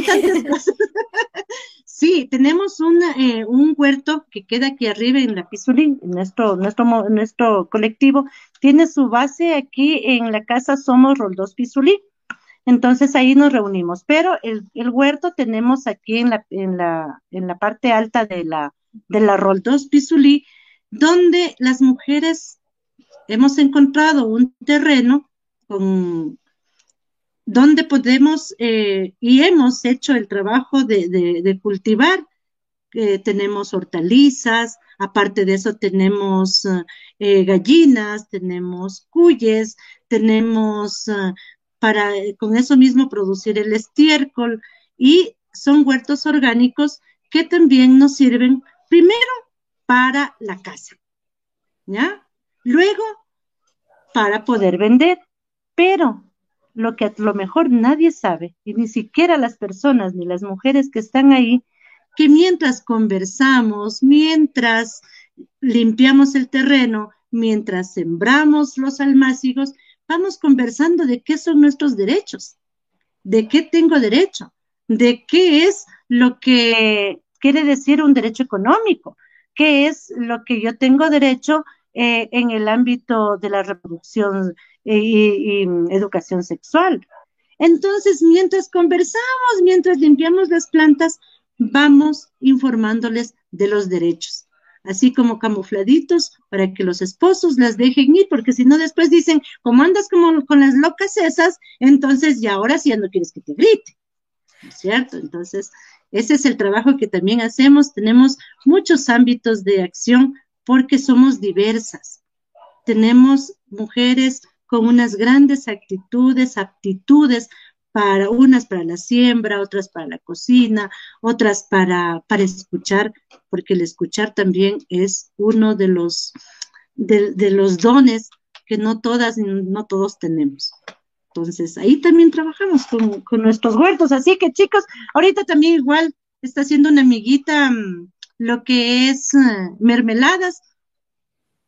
Sí, tenemos eh, un huerto que queda aquí arriba en la Pizulín, nuestro, nuestro, nuestro colectivo, tiene su base aquí en la casa Somos Roldos Pizulín. Entonces ahí nos reunimos, pero el, el, huerto tenemos aquí en la, en la, en la parte alta de la, de la Roldos Pizulí, donde las mujeres hemos encontrado un terreno con, donde podemos eh, y hemos hecho el trabajo de, cultivar. Eh, tenemos hortalizas, aparte de eso tenemos eh, gallinas, tenemos cuyes, tenemos para con eso mismo producir el estiércol y son huertos orgánicos que también nos sirven primero para la casa, ¿ya? Luego, para poder vender, pero lo que a lo mejor nadie sabe, y ni siquiera las personas ni las mujeres que están ahí, que mientras conversamos, mientras limpiamos el terreno, mientras sembramos los almácigos, vamos conversando de qué son nuestros derechos, de qué tengo derecho, de qué es lo que quiere decir un derecho económico, qué es lo que yo tengo derecho eh, en el ámbito de la reproducción y, educación sexual. Entonces, mientras conversamos, mientras limpiamos las plantas, vamos informándoles de los derechos, así como camufladitos para que los esposos las dejen ir, porque si no después dicen, como andas como con las locas esas, entonces ya ahora sí ya no quieres que te grite, ¿no es cierto? Entonces, ese es el trabajo que también hacemos. Tenemos muchos ámbitos de acción porque somos diversas. Tenemos mujeres con unas grandes actitudes, aptitudes, para unas para la siembra, otras para la cocina, otras para, para escuchar, porque el escuchar también es uno de los, de, los dones que no todas, no todos tenemos. Entonces, ahí también trabajamos con, con, nuestros huertos. Así que, chicos, ahorita también igual está haciendo una amiguita mm, lo que es eh, mermeladas.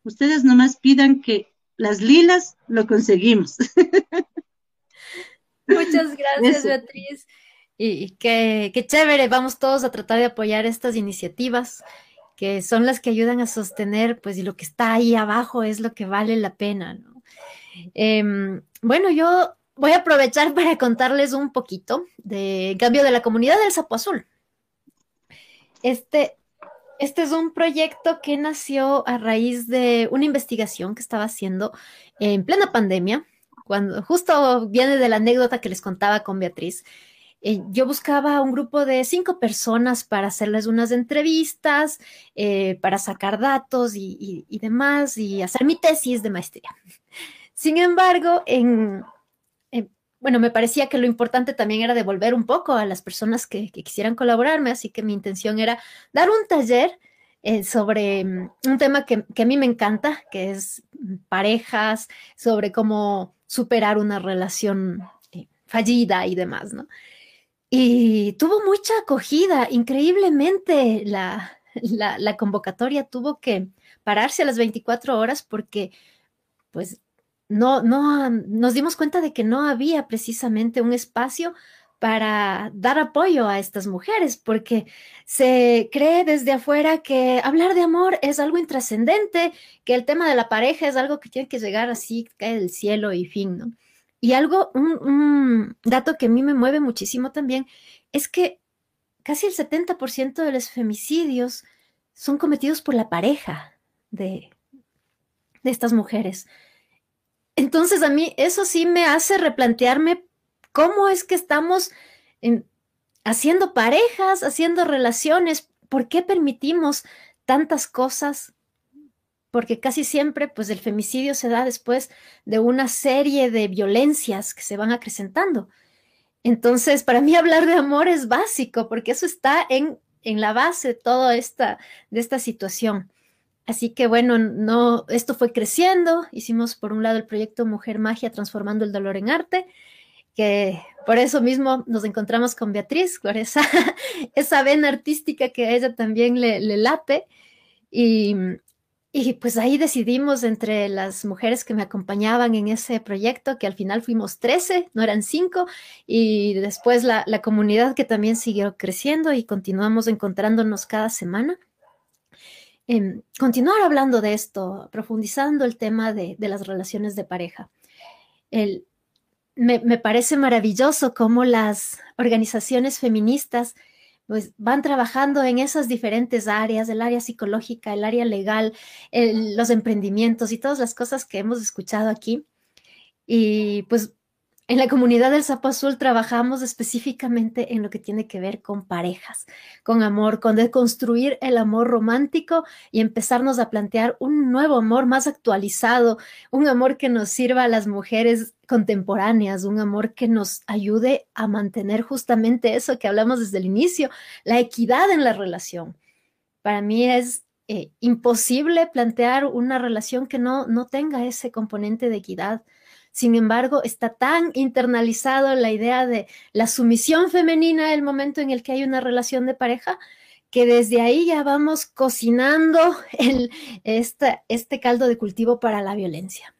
Ustedes nomás pidan que las lilas lo conseguimos. Muchas gracias, Beatriz. Y, qué, chévere, vamos todos a tratar de apoyar estas iniciativas que son las que ayudan a sostener, pues, y lo que está ahí abajo es lo que vale la pena, em, bueno, yo voy a aprovechar para contarles un poquito de cambio de la comunidad del Sapo Azul. Este, este es un proyecto que nació a raíz de una investigación que estaba haciendo en plena pandemia, cuando justo viene de la anécdota que les contaba con Beatriz. eh, yo buscaba un grupo de cinco personas para hacerles unas entrevistas, eh, para sacar datos y, demás, y hacer mi tesis de maestría. Sin embargo, en, bueno, me parecía que lo importante también era devolver un poco a las personas que, quisieran colaborarme, así que mi intención era dar un taller eh, sobre mm, un tema que, a mí me encanta, que es parejas, sobre cómo superar una relación fallida y demás, ¿no? Y tuvo mucha acogida, increíblemente la, la, convocatoria tuvo que pararse a las 24 horas porque pues no, no, nos dimos cuenta de que no había precisamente un espacio para dar apoyo a estas mujeres, porque se cree desde afuera que hablar de amor es algo intrascendente, que el tema de la pareja es algo que tiene que llegar así, cae del cielo y fin, ¿no? Y algo, un, dato que a mí me mueve muchísimo también, es que casi el 70% de los femicidios son cometidos por la pareja de, de estas mujeres. Entonces a mí eso sí me hace replantearme cómo es que estamos haciendo parejas, haciendo relaciones, ¿por qué permitimos tantas cosas porque casi siempre pues el femicidio se da después de una serie de violencias que se van acrecentando. Entonces, para mí hablar de amor es básico, porque eso está en, en la base de toda esta, esta situación. Así que bueno, no, esto fue creciendo. Hicimos por un lado el proyecto Mujer Magia Transformando el Dolor en Arte, que por eso mismo nos encontramos con Beatriz, por esa, esa vena artística que a ella también le, late. Y, y pues ahí decidimos entre las mujeres que me acompañaban en ese proyecto, que al final fuimos 13, no eran 5, y después la, comunidad que también siguió creciendo y continuamos encontrándonos cada semana. Em, continuar hablando de esto, profundizando el tema de, las relaciones de pareja. Me parece maravilloso cómo las organizaciones feministas pues van trabajando en esas diferentes áreas, el área psicológica, el área legal, los emprendimientos y todas las cosas que hemos escuchado aquí. Y pues en la comunidad del Sapo Azul trabajamos específicamente en lo que tiene que ver con parejas, con amor, con deconstruir el amor romántico y empezarnos a plantear un nuevo amor más actualizado, un amor que nos sirva a las mujeres contemporáneas, un amor que nos ayude a mantener justamente eso que hablamos desde el inicio, la equidad en la relación. Para mí es eh, imposible plantear una relación que no, no tenga ese componente de equidad sin embargo, está tan internalizado la idea de la sumisión femenina el momento en el que hay una relación de pareja que desde ahí ya vamos cocinando este caldo de cultivo para la violencia.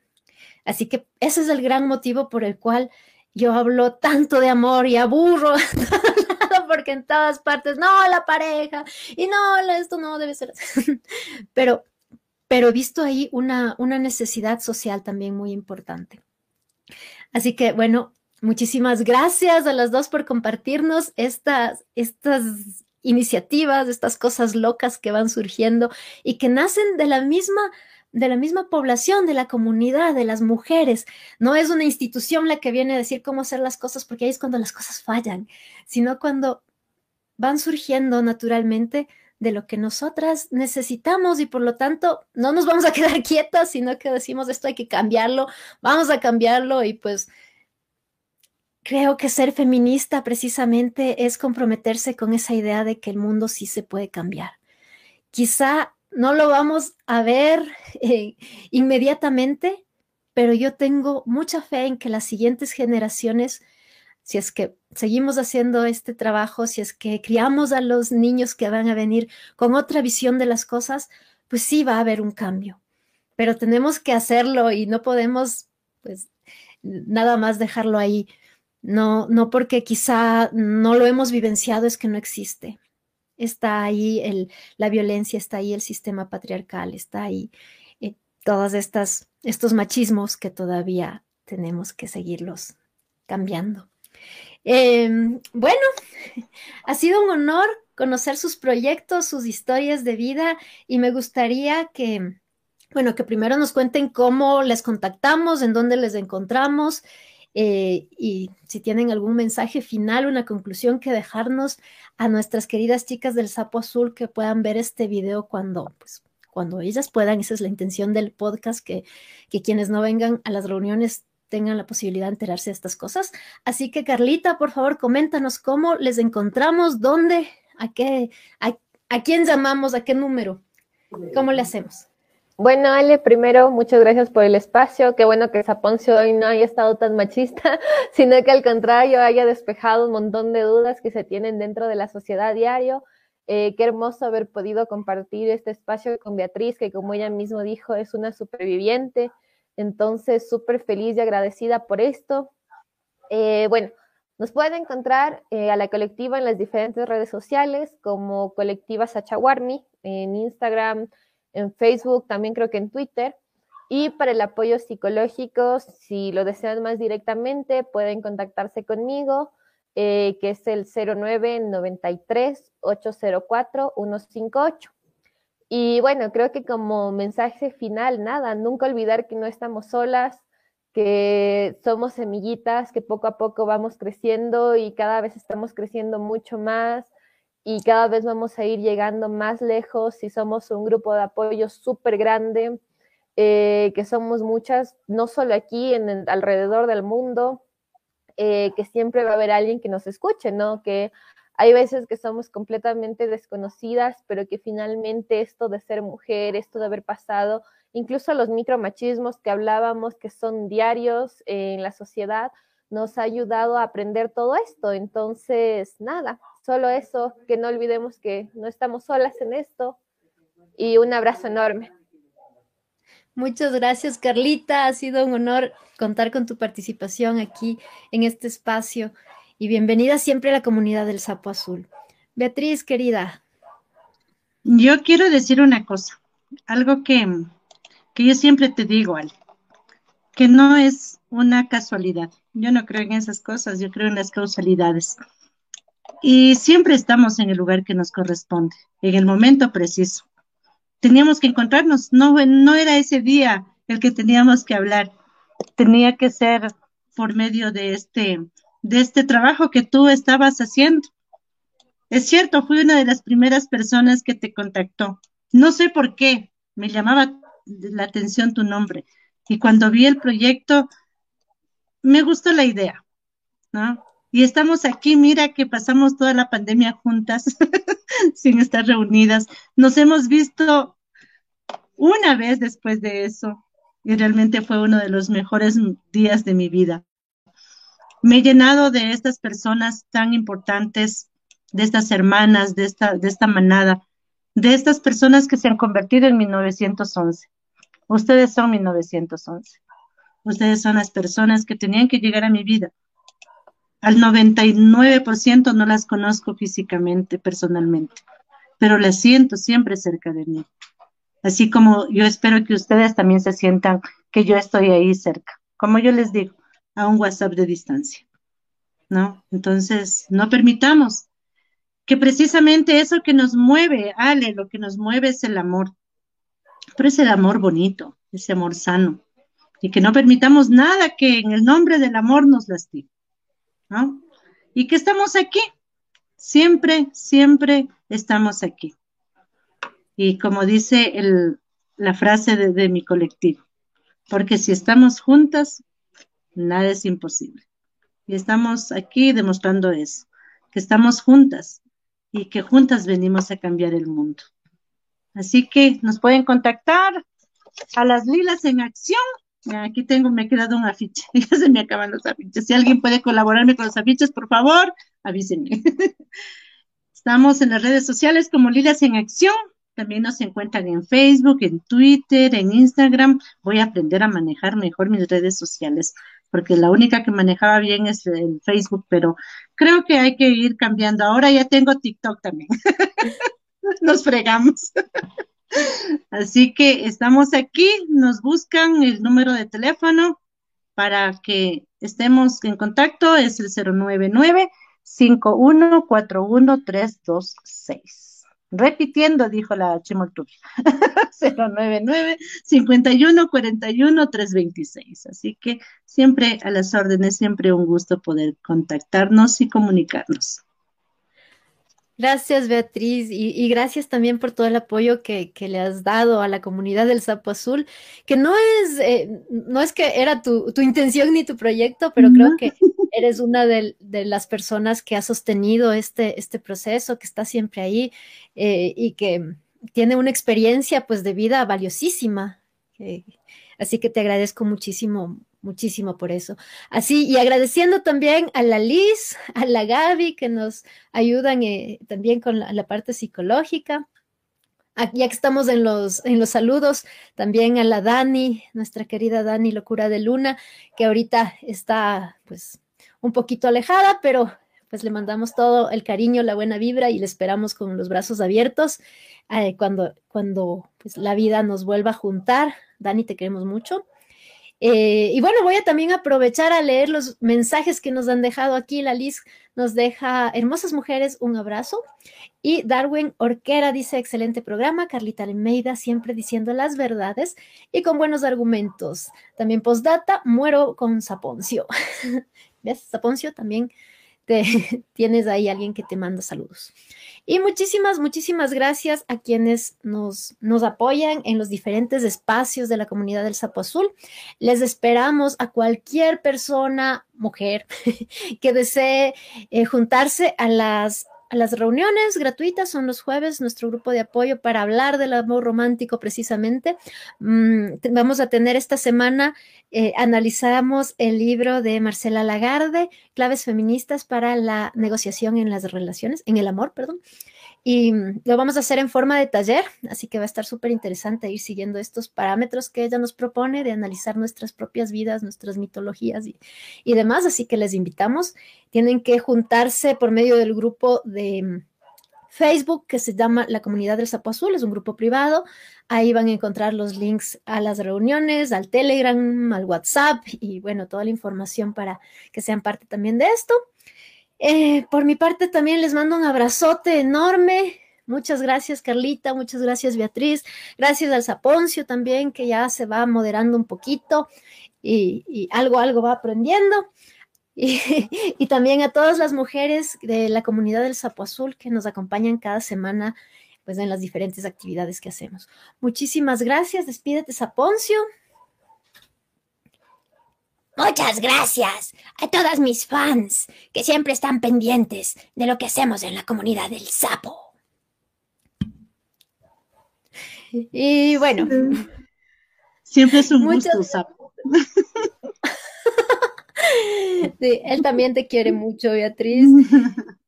Así que ese es el gran motivo por el cual yo hablo tanto de amor y aburro porque en todas partes, no, la pareja, y no, esto no debe ser Pero, pero he visto ahí una necesidad social también muy importante. Así que bueno, muchísimas gracias a las dos por compartirnos estas, estas iniciativas, estas cosas locas que van surgiendo y que nacen de la misma de la misma población, de la comunidad, de las mujeres. No es una institución la que viene a decir cómo hacer las cosas, porque ahí es cuando las cosas fallan, sino cuando van surgiendo naturalmente de lo que nosotras necesitamos y por lo tanto no nos vamos a quedar quietas, sino que decimos esto hay que cambiarlo, vamos a cambiarlo y pues creo que ser feminista precisamente es comprometerse con esa idea de que el mundo sí se puede cambiar. Quizá no lo vamos a ver eh, inmediatamente, pero yo tengo mucha fe en que las siguientes generaciones si es que seguimos haciendo este trabajo, si es que criamos a los niños que van a venir con otra visión de las cosas, pues sí va a haber un cambio. Pero tenemos que hacerlo y no podemos, pues, nada más dejarlo ahí. No, no porque quizá no lo hemos vivenciado es que no existe. Está ahí el, la violencia, está ahí el sistema patriarcal, está ahí eh, todos estas, estos machismos que todavía tenemos que seguirlos cambiando. Em, bueno, ha sido un honor conocer sus proyectos, sus historias de vida y me gustaría que, bueno, que primero nos cuenten cómo les contactamos, en dónde les encontramos Eh, y si tienen algún mensaje final, una conclusión que dejarnos a nuestras queridas chicas del Sapo Azul que puedan ver este video cuando, pues, cuando ellas puedan. Esa es la intención del podcast, que, que quienes no vengan a las reuniones tengan la posibilidad de enterarse de estas cosas. Así que Carlita, por favor, coméntanos cómo les encontramos, dónde, a qué, a, a quién llamamos, a qué número, cómo le hacemos. Bueno, Ale, primero, muchas gracias por el espacio. Qué bueno que Saponcio hoy no haya estado tan machista, sino que al contrario haya despejado un montón de dudas que se tienen dentro de la sociedad diario. Eh, qué hermoso haber podido compartir este espacio con Beatriz, que como ella misma dijo, es una superviviente. Entonces, súper feliz y agradecida por esto. Eh, bueno, nos pueden encontrar eh, a la colectiva en las diferentes redes sociales como colectiva Sachawarmi, en Instagram, en Facebook, también creo que en Twitter. Y para el apoyo psicológico, si lo desean más directamente, pueden contactarse conmigo, eh, que es el 0993 804 158. Y bueno, creo que como mensaje final, nada, nunca olvidar que no estamos solas, que somos semillitas, que poco a poco vamos creciendo y cada vez estamos creciendo mucho más, y cada vez vamos a ir llegando más lejos y somos un grupo de apoyo súper grande, eh, que somos muchas, no solo aquí, en alrededor del mundo, eh, que siempre va a haber alguien que nos escuche, ¿no? Que hay veces que somos completamente desconocidas, pero que finalmente esto de ser mujer, esto de haber pasado, incluso los micromachismos que hablábamos, que son diarios en la sociedad, nos ha ayudado a aprender todo esto. Entonces, nada, Solo eso, que no olvidemos que no estamos solas en esto y un abrazo enorme. Muchas gracias, Carlita. Ha sido un honor contar con tu participación aquí en este espacio y bienvenida siempre a la comunidad del Sapo Azul. Beatriz, querida. Yo quiero decir una cosa, algo que, que yo siempre te digo, Ale, que no es una casualidad. Yo no creo en esas cosas, yo creo en las causalidades y siempre estamos en el lugar que nos corresponde, en el momento preciso. Teníamos que encontrarnos, no, no era ese día el que teníamos que hablar, tenía que ser por medio de este, de este trabajo que tú estabas haciendo. Es cierto, fui una de las primeras personas que te contactó. No sé por qué, me llamaba la atención tu nombre. Y cuando vi el proyecto, me gustó la idea, ¿no? Y estamos aquí, mira que pasamos toda la pandemia juntas, sin estar reunidas. Nos hemos visto una vez después de eso y realmente fue uno de los mejores días de mi vida. Me he llenado de estas personas tan importantes, de estas hermanas, de esta, de esta manada, de estas personas que se han convertido en 1911. Ustedes son 1911. Ustedes son las personas que tenían que llegar a mi vida al 99% no las conozco físicamente, personalmente, pero las siento siempre cerca de mí. Así como yo espero que ustedes también se sientan que yo estoy ahí cerca. Como yo les digo, a un WhatsApp de distancia. ¿No? Entonces, no permitamos que precisamente eso que nos mueve, Ale, lo que nos mueve es el amor. Pero es el amor bonito, ese amor sano. Y que no permitamos nada que en el nombre del amor nos lastime. Y que estamos aquí, siempre, siempre estamos aquí. Y como dice la frase de, mi colectivo, porque si estamos juntas, nada es imposible. Y estamos aquí demostrando eso, que estamos juntas y que juntas venimos a cambiar el mundo. Así que nos pueden contactar a las lilas en acción Aquí tengo, me ha quedado un afiche. Ya se me acaban los afiches. Si alguien puede colaborarme con los afiches, por favor, avísenme. Estamos en las redes sociales como Lilas en Acción. También nos encuentran en Facebook, en Twitter, en Instagram. Voy a aprender a manejar mejor mis redes sociales, porque la única que manejaba bien es el Facebook, pero creo que hay que ir cambiando. Ahora ya tengo TikTok también. Nos fregamos. Así que estamos aquí, nos buscan el número de teléfono para que estemos en contacto, es el 099 5141 326. Repitiendo, dijo la Chimoltubi. 099 51 41 326. Así que siempre a las órdenes, siempre un gusto poder contactarnos y comunicarnos. Gracias, Beatriz, y, gracias también por todo el apoyo que, le has dado a la comunidad del Sapo Azul, que no es, eh, no es que era tu, intención ni tu proyecto, pero creo que eres una de, las personas que ha sostenido este, este proceso, que está siempre ahí eh, y que tiene una experiencia pues de vida valiosísima. así que te agradezco muchísimo muchísimo por eso. Así, y agradeciendo también a la Liz, a la Gaby, que nos ayudan eh, también con la, parte psicológica. Ya que estamos en los, en los saludos, también a la Dani, nuestra querida Dani Locura de Luna, que ahorita está pues un poquito alejada, pero pues le mandamos todo el cariño, la buena vibra y le esperamos con los brazos abiertos eh, cuando, cuando pues, la vida nos vuelva a juntar. Dani, te queremos mucho. Eh, y bueno, voy a también aprovechar a leer los mensajes que nos han dejado aquí. La Liz nos deja, hermosas mujeres, un abrazo. Y Darwin Orquera dice, excelente programa. Carlita Almeida siempre diciendo las verdades y con buenos argumentos. También postdata, muero con Saponcio. ¿Ves? Saponcio también te, tienes ahí alguien que te manda saludos. Y muchísimas, muchísimas gracias a quienes nos, nos apoyan en los diferentes espacios de la comunidad del Sapo Azul. Les esperamos a cualquier persona, mujer, que desee eh, juntarse a las las reuniones gratuitas son los jueves, nuestro grupo de apoyo para hablar del amor romántico precisamente. Mm, vamos a tener esta semana, eh, analizamos el libro de Marcela Lagarde, Claves Feministas para la negociación en las relaciones, en el amor, perdón. Y mm, lo vamos a hacer en forma de taller, así que va a estar súper interesante ir siguiendo estos parámetros que ella nos propone de analizar nuestras propias vidas, nuestras mitologías y, demás. Así que les invitamos. Tienen que juntarse por medio del grupo de mm, Facebook que se llama La Comunidad del Sapo Azul, es un grupo privado. Ahí van a encontrar los links a las reuniones, al Telegram, al WhatsApp y bueno, toda la información para que sean parte también de esto. Eh, por mi parte también les mando un abrazote enorme. Muchas gracias, Carlita. Muchas gracias, Beatriz. Gracias al Saponcio también, que ya se va moderando un poquito y, algo, algo va aprendiendo. Y, también a todas las mujeres de la comunidad del Sapo Azul que nos acompañan cada semana pues en las diferentes actividades que hacemos. Muchísimas gracias. Despídete, Saponcio. Muchas gracias a todas mis fans que siempre están pendientes de lo que hacemos en la comunidad del sapo. Y bueno. Siempre es un gusto, sapo. Sí, él también te quiere mucho, Beatriz.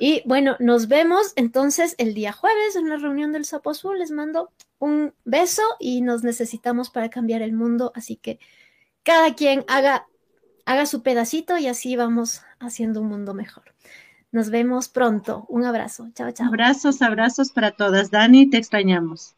Y bueno, nos vemos entonces el día jueves en la reunión del Sapo Azul. Les mando un beso y nos necesitamos para cambiar el mundo, así que cada quien haga, haga su pedacito y así vamos haciendo un mundo mejor. Nos vemos pronto. Un abrazo. Chao, chao. Abrazos, abrazos para todas. Dani, te extrañamos.